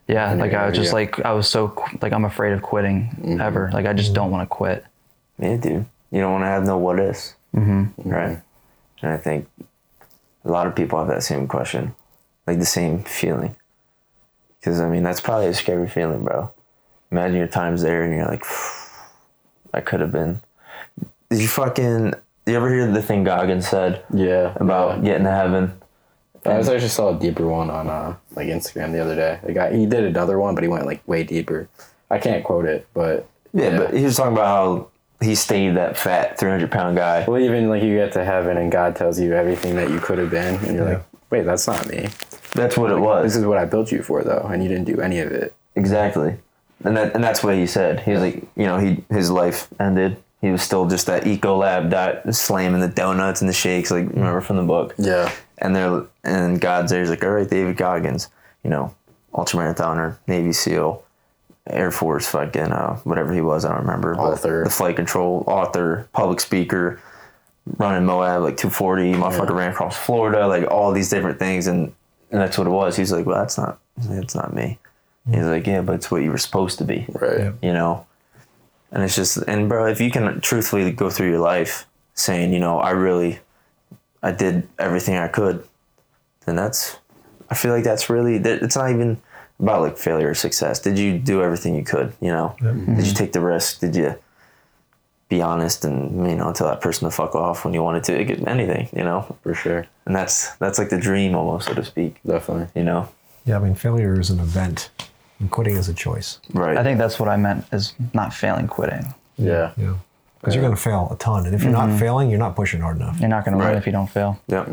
yeah like I was just Yeah. like I was so like I'm afraid of quitting ever like I just don't want to quit Yeah, dude. You don't want to have no what ifs. Mm-hmm. Right. And I think a lot of people have that same question, like the same feeling. Because, I mean, that's probably a scary feeling, bro. Imagine your time's there and you're like, I could have been. Did you fucking. You ever hear the thing Goggins said Yeah. about yeah. getting to heaven? I was actually saw a deeper one on uh, like Instagram the other day. The guy he did another one, but he went like way deeper. I can't quote it, but Yeah, but he was talking about how he stayed that fat 300 pound guy. well, even like you get to heaven and God tells you everything that you could have been, and you're like, wait, that's not me. That's what it was. This is what I built you for, though, and you didn't do any of it. Exactly. And that and that's what he said. He was like, you know, he his life ended. He was still just that Ecolab that slamming the donuts and the shakes, like remember from the book. Yeah. And they're and God's there. He's like, all right, David Goggins, you know, ultramarathoner, Navy SEAL, Air Force, fucking uh, whatever he was, I don't remember. Author. the flight control author, public speaker, running Moab like 240, motherfucker ran across Florida, like all these different things, and and that's what it was. He's like, well, that's not that's not me. He's like, yeah, but it's what you were supposed to be Right. You know and it's just and bro if you can truthfully go through your life saying you know i really i did everything i could then that's i feel like that's really that it's not even about like failure or success did you do everything you could you know did you take the risk did you be honest and you know tell that person to fuck off when you wanted to get anything you know For sure. and that's that's like the dream almost so to speak Definitely. you know Yeah, I mean, failure is an event, and quitting is a choice. right I think that's what I meant is not failing quitting Yeah. You know, because you're going to fail a ton, and if you're not mm-hmm. failing, you're not pushing hard enough. you're not going to Right. win if you don't fail yeah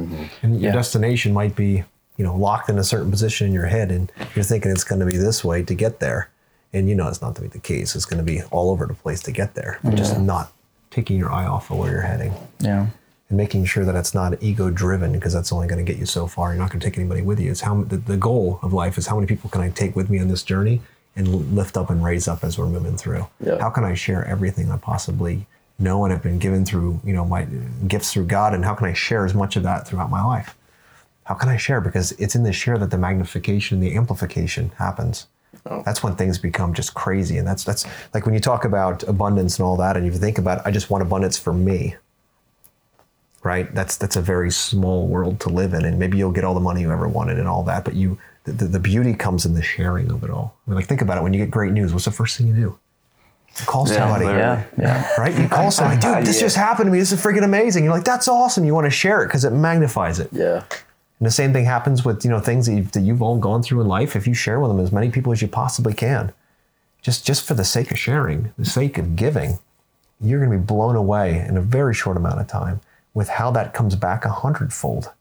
And your Yeah. destination might be, you know, locked in a certain position in your head, and you're thinking it's going to be this way to get there, and you know it's not going to be the case. It's going to be all over the place to get there. Just not taking your eye off of where you're heading yeah and making sure that it's not ego driven because that's only going to get you so far. You're not going to take anybody with you. It's how the, the goal of life is how many people can I take with me on this journey and lift up and raise up as we're moving through. Yeah. How can I share everything I possibly know and have been given through you know my gifts through God, and how can I share as much of that throughout my life? How can I share? Because it's in the share that the magnification, and the amplification happens. That's when things become just crazy, and that's that's like when you talk about abundance and all that, and you think about I just want abundance for me right? That's that's a very small world to live in, and maybe you'll get all the money you ever wanted and all that, but you the, the, the beauty comes in the sharing of it all. I mean, like think about it. When you get great news, what's the first thing you do? Call somebody, literally. yeah yeah right? You call somebody, dude, this just happened to me. This is freaking amazing. You're like, that's awesome. You want to share it because it magnifies it. Yeah. And the same thing happens with you know things that you've, that you've all gone through in life. If you share with them as many people as you possibly can, just just for the sake of sharing, the sake of giving, you're going to be blown away in a very short amount of time with how that comes back a hundredfold.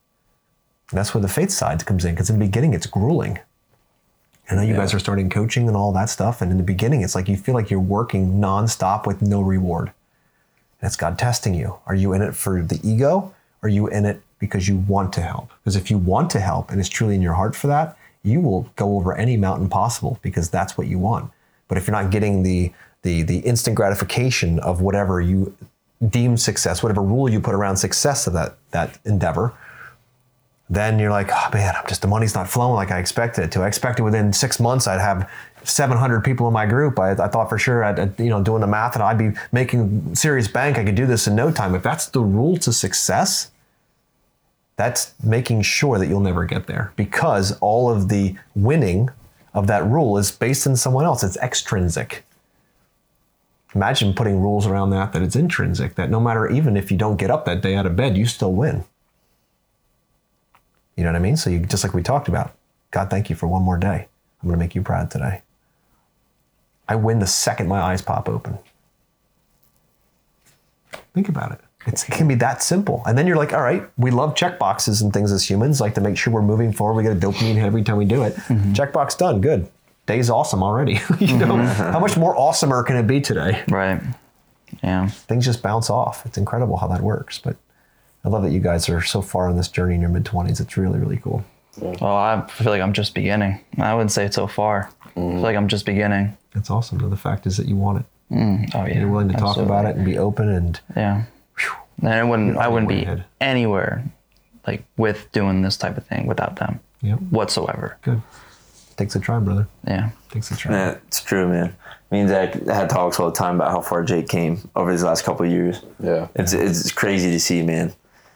And that's where the faith side comes in because in the beginning it's grueling. I know you guys are starting coaching and all that stuff, and in the beginning it's like you feel like you're working nonstop with no reward. It's God testing you. Are you in it for the ego? Are you in it because you want to help? Because if you want to help and it's truly in your heart for that, you will go over any mountain possible because that's what you want. But if you're not getting the the the instant gratification of whatever you deem success, whatever rule you put around success of that that endeavor, then you're like, oh man, I'm just the money's not flowing like I expected it to. I expected within six months I'd have 700 people in my group. I, I thought for sure I'd, you know, doing the math and I'd be making serious bank. I could do this in no time. If that's the rule to success, that's making sure that you'll never get there because all of the winning of that rule is based in someone else. It's extrinsic. Imagine putting rules around that that it's intrinsic, that no matter even if you don't get up that day out of bed, you still win. You know what I mean? So you just like we talked about, God, thank you for one more day. I'm going to make you proud today. I win the second my eyes pop open. Think about it. It's, it can be that simple. And then you're like, all right, we love check boxes and things as humans, like to make sure we're moving forward. We get a dopamine hit every time we do it. Mm-hmm. Checkbox done, good. Day's awesome already. you mm-hmm. know, how much more awesomer can it be today? right yeah Things just bounce off. It's incredible how that works. But I love that you guys are so far in this journey in your mid 20s. It's really, really cool. well I feel like I'm just beginning I wouldn't say it's so far I feel like I'm just beginning That's awesome. though. The fact is that you want it. Mm. Oh yeah. You're willing to talk absolutely. about it and be open and Yeah. And I wouldn't I wouldn't be ahead. anywhere like with doing this type of thing without them Yep. whatsoever. good. Takes a try, brother. Yeah. Takes a try. Yeah, it's true, man. Me and Zach had talks all the time about how far Jake came over these last couple of years. Yeah. It's it's crazy to see, man.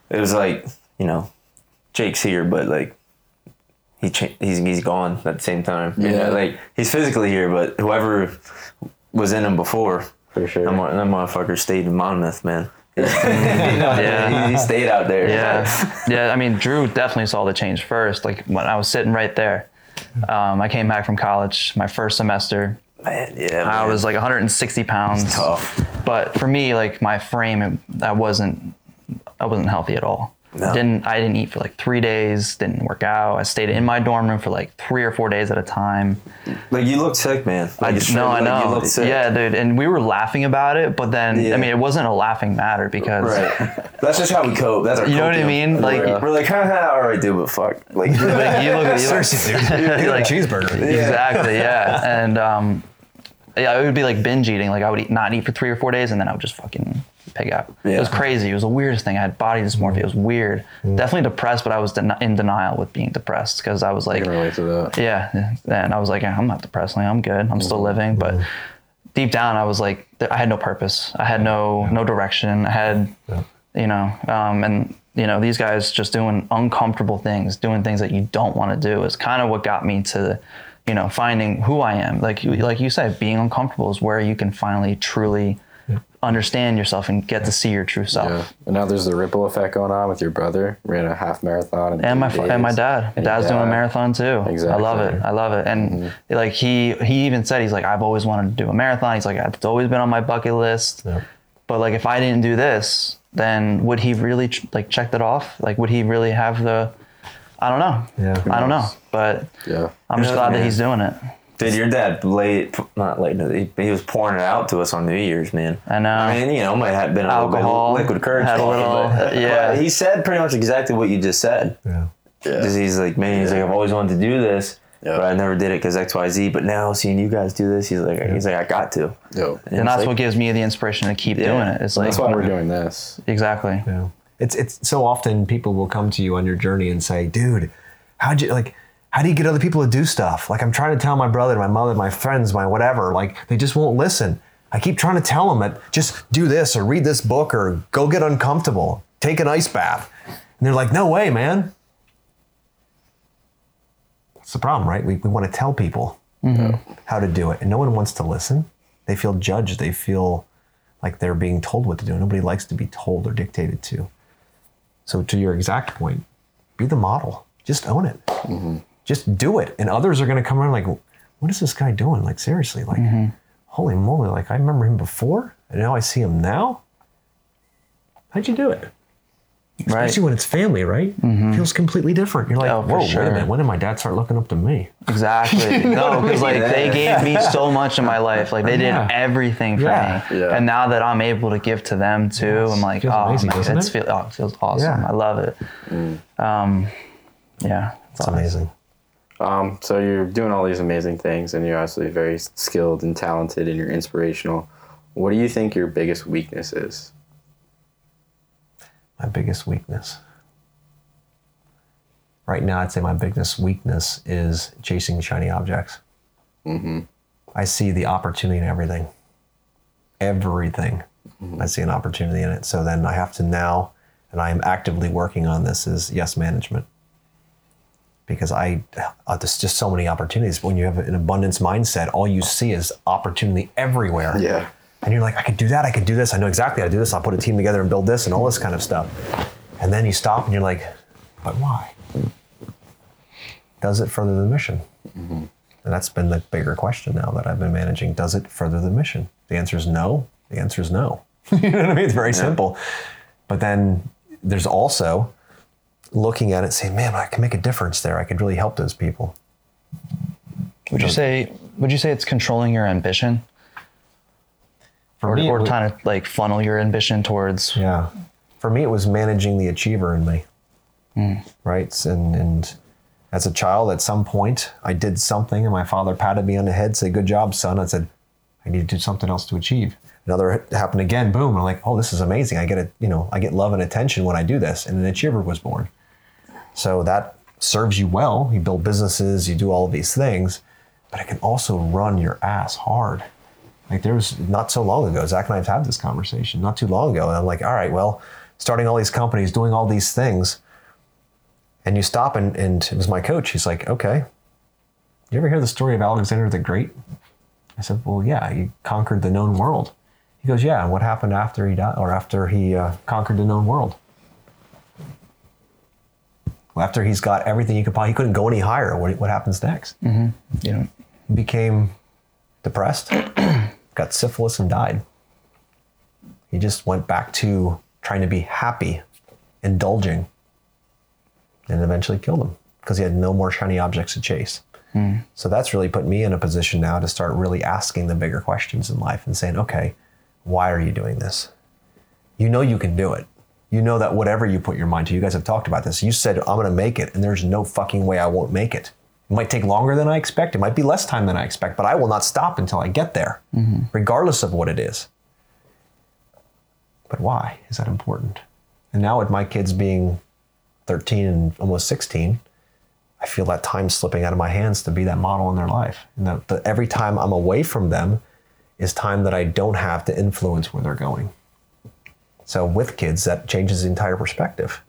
It was like you know, Jake's here, but like he cha- he's he's gone at the same time. You Yeah. know, like he's physically here, but whoever was in him before, For sure. that, mo- that motherfucker stayed in Monmouth, man. yeah, he, he stayed out there. Yeah. yeah. I mean, Drew definitely saw the change first. Like when I was sitting right there, um, I came back from college, my first semester. man. Yeah, I man. was like 160 pounds. tough. But for me, like my frame, it, I wasn't, I wasn't healthy at all. No. Didn't I didn't eat for like three days. Didn't work out. I stayed in my dorm room for like three or four days at a time. like you look sick, man. I Like, just no, I like, know. You sick. Yeah, dude. And we were laughing about it, but then Yeah. I mean, it wasn't a laughing matter because Right. That's just how we cope. That's our You know what I mean? Like- we're like, haha, all right, dude, but fuck. Like, like, you look at you look, Seriously, dude. You got a cheeseburger. exactly yeah and um yeah it would be like binge eating. Like i would eat, not eat for three or four days and then i would just fucking pig out. It was crazy. It was the weirdest thing. I had body dysmorphia. It was weird. Mm. Definitely depressed but i was den- in denial with being depressed because i was I like can relate to that. yeah and i was like i'm not depressed. Like, i'm good. I'm still mm-hmm. living. But mm-hmm. deep down i was like i had no purpose. I had no no direction. I had you know um, and you know these guys just doing uncomfortable things doing things that you don't want to do is kind of what got me to you know finding who i am like you like you said being uncomfortable is where you can finally truly understand yourself and get to see your true self Yeah. And now there's the ripple effect going on with your brother. We ran a half marathon. In and my three and my dad. And your Dad's doing a marathon too. Exactly. I love Mm-hmm. it. I love it. And like he he even said he's like I've always wanted to do a marathon. He's like it's always been on my bucket list. Yeah. But like if I didn't do this, then would he really ch- like check that off? Like would he really have the? I don't know. Yeah. I don't know. But Yeah. I'm just Yeah, glad that he's doing it. dude, your dad late, not late, he, he was pouring it out to us on New Year's, man. I know. I mean, you know, might have been a Alcohol, little bit liquid courage. had a little- but- uh, yeah. but he said pretty much exactly what you just said. Yeah. Because he's like, man, he's like, I've always wanted to do this, Yeah. but I never did it because X, Y, Z. But now seeing you guys do this, he's like, he's like, I got to. Yo. And it's that's like- what gives me the inspiration to keep Yeah. doing it. It's like That's why we're doing this. exactly. Yeah. It's it's so often people will come to you on your journey and say, dude, how'd you like how do you get other people to do stuff? Like I'm trying to tell my brother, my mother, my friends, my whatever, like they just won't listen. I keep trying to tell them that just do this or read this book or go get uncomfortable, take an ice bath. And they're like, no way, man. That's the problem, right? We, we want to tell people mm-hmm. how to do it, and no one wants to listen. They feel judged. They feel like they're being told what to do. Nobody likes to be told or dictated to. So, to your exact point, be the model. Just own it. Mm-hmm. Just do it, and others are going to come around like, "What is this guy doing?" Like seriously, like, mm-hmm. holy moly! Like I remember him before, and now I see him now. How'd you do it? Right. Especially when it's family, right? Feels completely different. You're like, Oh, for whoa, wait a minute. When did my dad start looking up to me? Exactly. No, because like they gave me so much in my life. Like they did Yeah. everything for Yeah. me. Yeah. And now that I'm able to give to them too, Yes. I'm like, Feels oh, amazing, man, it's it? Feel, oh, it feels awesome. Yeah. I love it. Um, yeah, It's amazing. Um, so you're doing all these amazing things, and you're obviously very skilled and talented, and you're inspirational. What do you think your biggest weakness is? My biggest weakness. Right now, I'd say my biggest weakness is chasing shiny objects. Mm-hmm. I see the opportunity in everything. Everything. I see an opportunity in it. So then I have to now, and I am actively working on this, is yes management. Because I, uh, there's just so many opportunities. When you have an abundance mindset, all you see is opportunity everywhere. Yeah. And you're like, I could do that, I could do this, I know exactly how to do this, I'll put a team together and build this and all this kind of stuff. And then you stop and you're like, but why? Does it further the mission? Mm-hmm. And that's been the bigger question now that I've been managing. Does it further the mission? The answer is no. The answer is no. you know what I mean? It's very simple. But then there's also looking at it saying, man, I can make a difference there. I could really help those people. would you say would you say it's controlling your ambition, For or, me, or would- trying to like funnel your ambition towards? Yeah. For me, it was managing the achiever in me. Hmm. Right. And, and As a child, at some point, I did something and my father patted me on the head, said, Good job, son. I said, I need to do something else to achieve. Another happened again, boom. I'm like, oh, this is amazing. I get it, you know, I get love and attention when I do this. And an achiever was born. So that serves you well. You build businesses, you do all of these things, but it can also run your ass hard. Like there was not so long ago, Zach and I have had this conversation not too long ago. And I'm like, all right, well, starting all these companies, doing all these things. And you stop and, and it was my coach. He's like, okay, you ever hear the story of Alexander the Great? I said, well, yeah, he conquered the known world. He goes, yeah. And what happened after he died or after he uh, conquered the known world? Well, after he's got everything he could possibly, he couldn't go any higher. What, what happens next? You know, He became depressed, got syphilis, and died. He just went back to trying to be happy, indulging, and eventually killed him because he had no more shiny objects to chase. Hmm. So that's really put me in a position now to start really asking the bigger questions in life and saying, okay, why are you doing this? You know you can do it. You know that whatever you put your mind to, you guys have talked about this. You said, I'm going to make it, and there's no fucking way I won't make it. It might take longer than I expect. It might be less time than I expect, but I will not stop until I get there, mm-hmm. regardless of what it is. But why is that important? And now with my kids being 13 and almost 16, I feel that time slipping out of my hands to be that model in their life. And that, that every time I'm away from them is time that I don't have to influence where they're going. So with kids, that changes the entire perspective.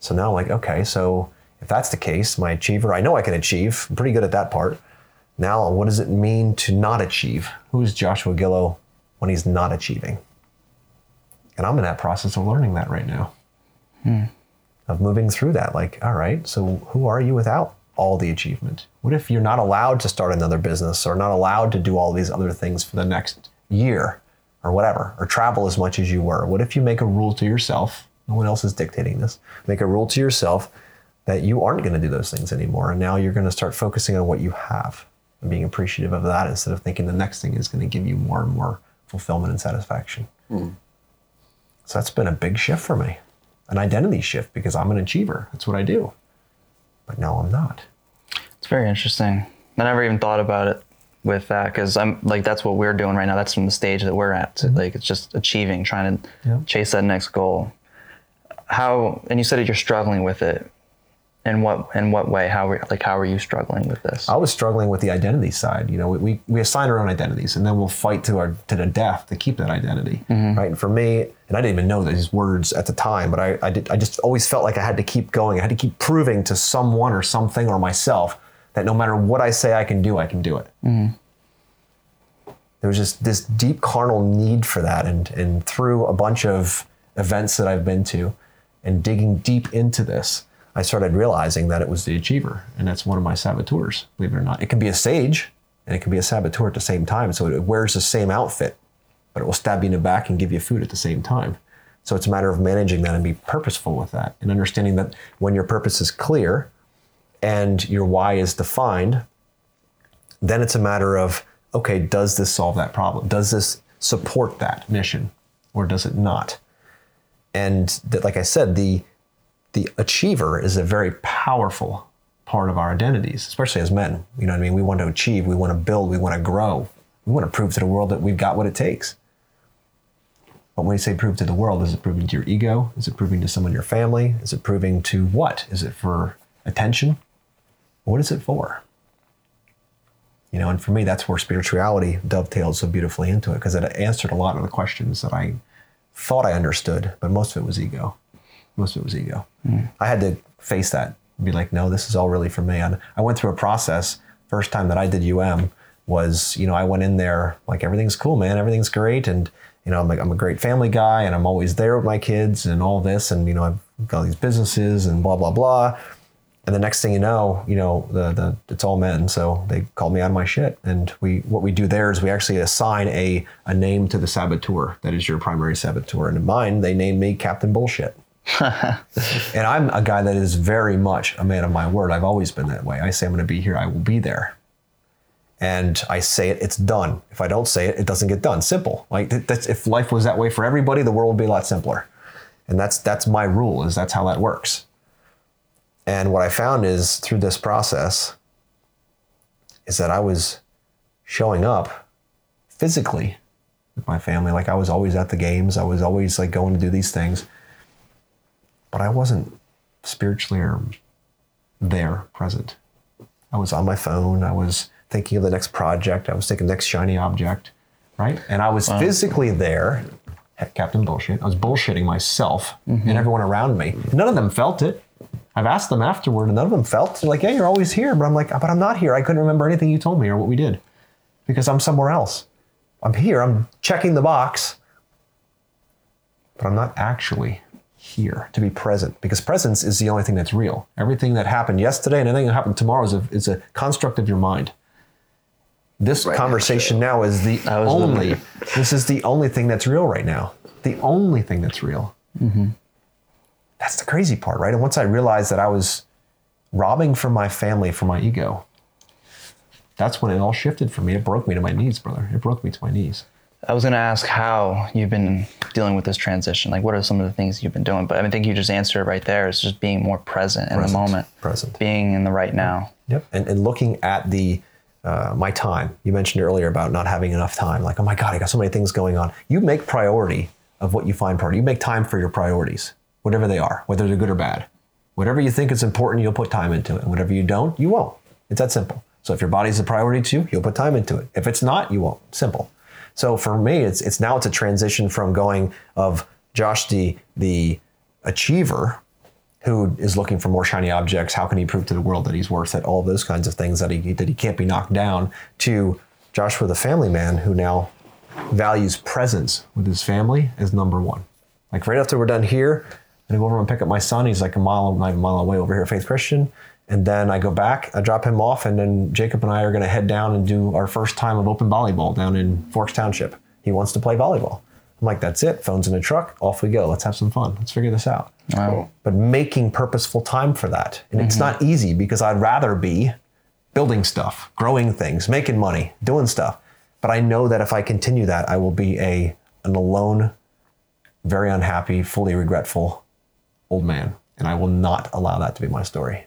So now I'm like, okay, so if that's the case, my achiever, I know I can achieve. I'm pretty good at that part. Now, what does it mean to not achieve? Who is Joshua Gillow when he's not achieving? And I'm in that process of learning that right now. Hmm. Of moving through that. Like, all right, so who are you without all the achievement? What if you're not allowed to start another business or not allowed to do all these other things for the next year or whatever, or travel as much as you were? What if you make a rule to yourself? No one else is dictating this. Make a rule to yourself that you aren't going to do those things anymore. And now you're going to start focusing on what you have and being appreciative of that instead of thinking the next thing is going to give you more and more fulfillment and satisfaction. Hmm. So that's been a big shift for me, an identity shift because I'm an achiever. That's what I do. But now I'm not. it's very interesting. I never even thought about it with that because I'm like that's what we're doing right now. That's from the stage that we're at. Mm-hmm. Like it's just achieving, trying to Yeah. chase that next goal. How and you said that you're struggling with it. In what in what way? How were- like how are you struggling with this? I was struggling with the identity side. You know, we, we, we assign our own identities and then we'll fight to our to the death to keep that identity. Mm-hmm. Right. And for me, and I didn't even know these words at the time, but I, I did I just always felt like I had to keep going. I had to keep proving to someone or something or myself that no matter what I say I can do, I can do it. Mm-hmm. There was just this deep carnal need for that. And and through a bunch of events that I've been to and digging deep into this, I started realizing that it was the achiever, and that's one of my saboteurs, believe it or not. It can be a sage, and it can be a saboteur at the same time. So it wears the same outfit, but it will stab you in the back and give you food at the same time. So it's a matter of managing that and be purposeful with that, and understanding that when your purpose is clear and your why is defined, then it's a matter of okay, does this solve that problem? Does this support that mission, or does it not? And that, like I said, the the achiever is a very powerful part of our identities, especially as men. You know what I mean? We want to achieve, we want to build, we want to grow, we want to prove to the world that we've got what it takes. But when you say prove to the world, is it proving to your ego? Is it proving to someone in your family? Is it proving to what? Is it for attention? What is it for? You know, and for me, that's where spirituality dovetailed so beautifully into it because it answered a lot of the questions that I thought I understood, but most of it was ego. Most of it was ego. I had to face that, be like, no, this is all really for me. And I went through a process. First time that I did UM was, you know, I went in there like everything's cool, man, everything's great, and you know, I'm like I'm a great family guy, and I'm always there with my kids and all this, and you know, I've got all these businesses and blah blah blah. And the next thing you know, you know, the, the it's all men. So they called me out of my shit. And we what we do there is we actually assign a a name to the saboteur that is your primary saboteur. And in mine, they named me Captain Bullshit. and I'm a guy that is very much a man of my word. I've always been that way. I say I'm going to be here, I will be there. And I say it, it's done. If I don't say it, it doesn't get done. Simple. Like that's if life was that way for everybody, the world would be a lot simpler. And that's that's my rule. Is that's how that works. And what I found is through this process is that I was showing up physically with my family. Like I was always at the games. I was always like going to do these things. But I wasn't spiritually or there present. I was on my phone. I was thinking of the next project. I was thinking the next shiny object, right? And I was physically there. Captain Bullshit. I was bullshitting myself and mm-hmm. everyone around me. None of them felt it. I've asked them afterward, and none of them felt. They're like, "Yeah, you're always here," but I'm like, "But I'm not here. I couldn't remember anything you told me or what we did because I'm somewhere else. I'm here. I'm checking the box, but I'm not actually here to be present because presence is the only thing that's real. Everything that happened yesterday and anything that happened tomorrow is a, is a construct of your mind. This conversation now is the only. This is the only thing that's real right now. The only thing that's real. That's the crazy part, right? And once I realized that I was robbing from my family for my ego, that's when it all shifted for me. It broke me to my knees, brother. It broke me to my knees. I was gonna ask how you've been dealing with this transition. Like, what are some of the things you've been doing? But I think you just answered it right there. It's just being more present in Present. the moment, Present. being in the right now. Yep. And, and looking at the uh, my time. You mentioned earlier about not having enough time. Like, oh my God, I got so many things going on. You make priority of what you find priority. You make time for your priorities, whatever they are, whether they're good or bad. Whatever you think is important, you'll put time into it. And whatever you don't, you won't. It's that simple. So if your body's a priority to you, you'll put time into it. If it's not, you won't. Simple. So for me, it's it's now it's a transition from going of Josh the the achiever who is looking for more shiny objects. How can he prove to the world that he's worth it? All those kinds of things that he that he can't be knocked down. To Joshua, the family man, who now values presence with his family as number one. Like right after we're done here, I'm gonna go over and pick up my son. He's like a mile, a mile away over here at Faith Christian. And then I go back, I drop him off, and then Jacob and I are going to head down and do our first time of open volleyball down in Forks Township. He wants to play volleyball. I'm like, that's it. Phone's in the truck. Off we go. Let's have some fun. Let's figure this out. Wow. But making purposeful time for that. And it's mm-hmm. not easy because I'd rather be building stuff, growing things, making money, doing stuff. But I know that if I continue that, I will be a an alone, very unhappy, fully regretful old man. And I will not allow that to be my story.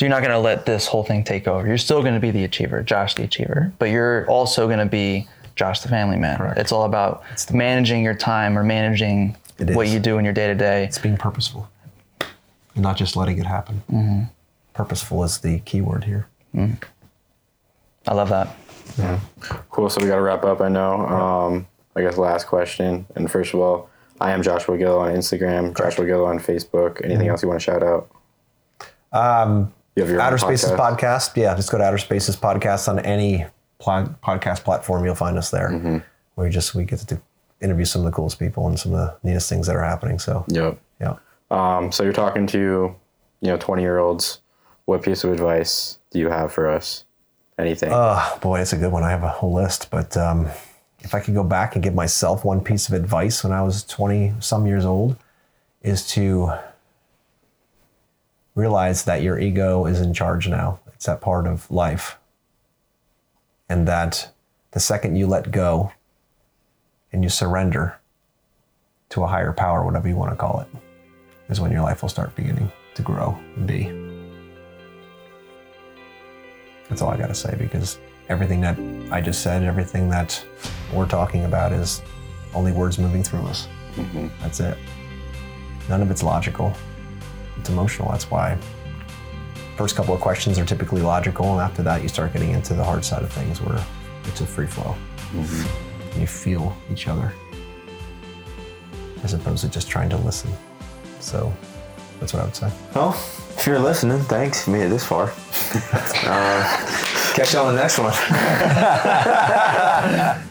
So you're not going to let this whole thing take over. You're still going to be the achiever, Josh the achiever, but you're also going to be Josh the family man. Correct. It's all about managing your time or managing what you do in your day to day. It's being purposeful and not just letting it happen. Purposeful is the key word here. I love that. Yeah. Cool. So we got to wrap up. I know. Um, I guess last question. And first of all, I am Joshua Gill on Instagram. Joshua Gill on Facebook. Anything else you want to shout out? Um, you have your Outerspaces podcast? podcast. Yeah, just go to Outerspaces podcast on any pl- podcast platform. You'll find us there. We just we get to interview some of the coolest people and some of the neatest things that are happening. So Yep. yeah, Um, so you're talking to, you know, 20 year olds. What piece of advice do you have for us? Anything? oh boy, it's a good one. I have a whole list, but um, if I could go back and give myself one piece of advice when I was twenty some years old, is to realize that your ego is in charge now. It's that part of life, and that the second you let go and you surrender to a higher power, whatever you want to call it, is when your life will start beginning to grow and be. That's all I got to say because everything that I just said, everything that we're talking about is only words moving through us. Mm-hmm. That's it. None of it's logical. It's emotional. That's why first couple of questions are typically logical, and after that, you start getting into the hard side of things where it's a free flow. And you feel each other as opposed to just trying to listen. So that's what I would say. Well, if you're listening, thanks. You made it this far. uh, catch you on the next one.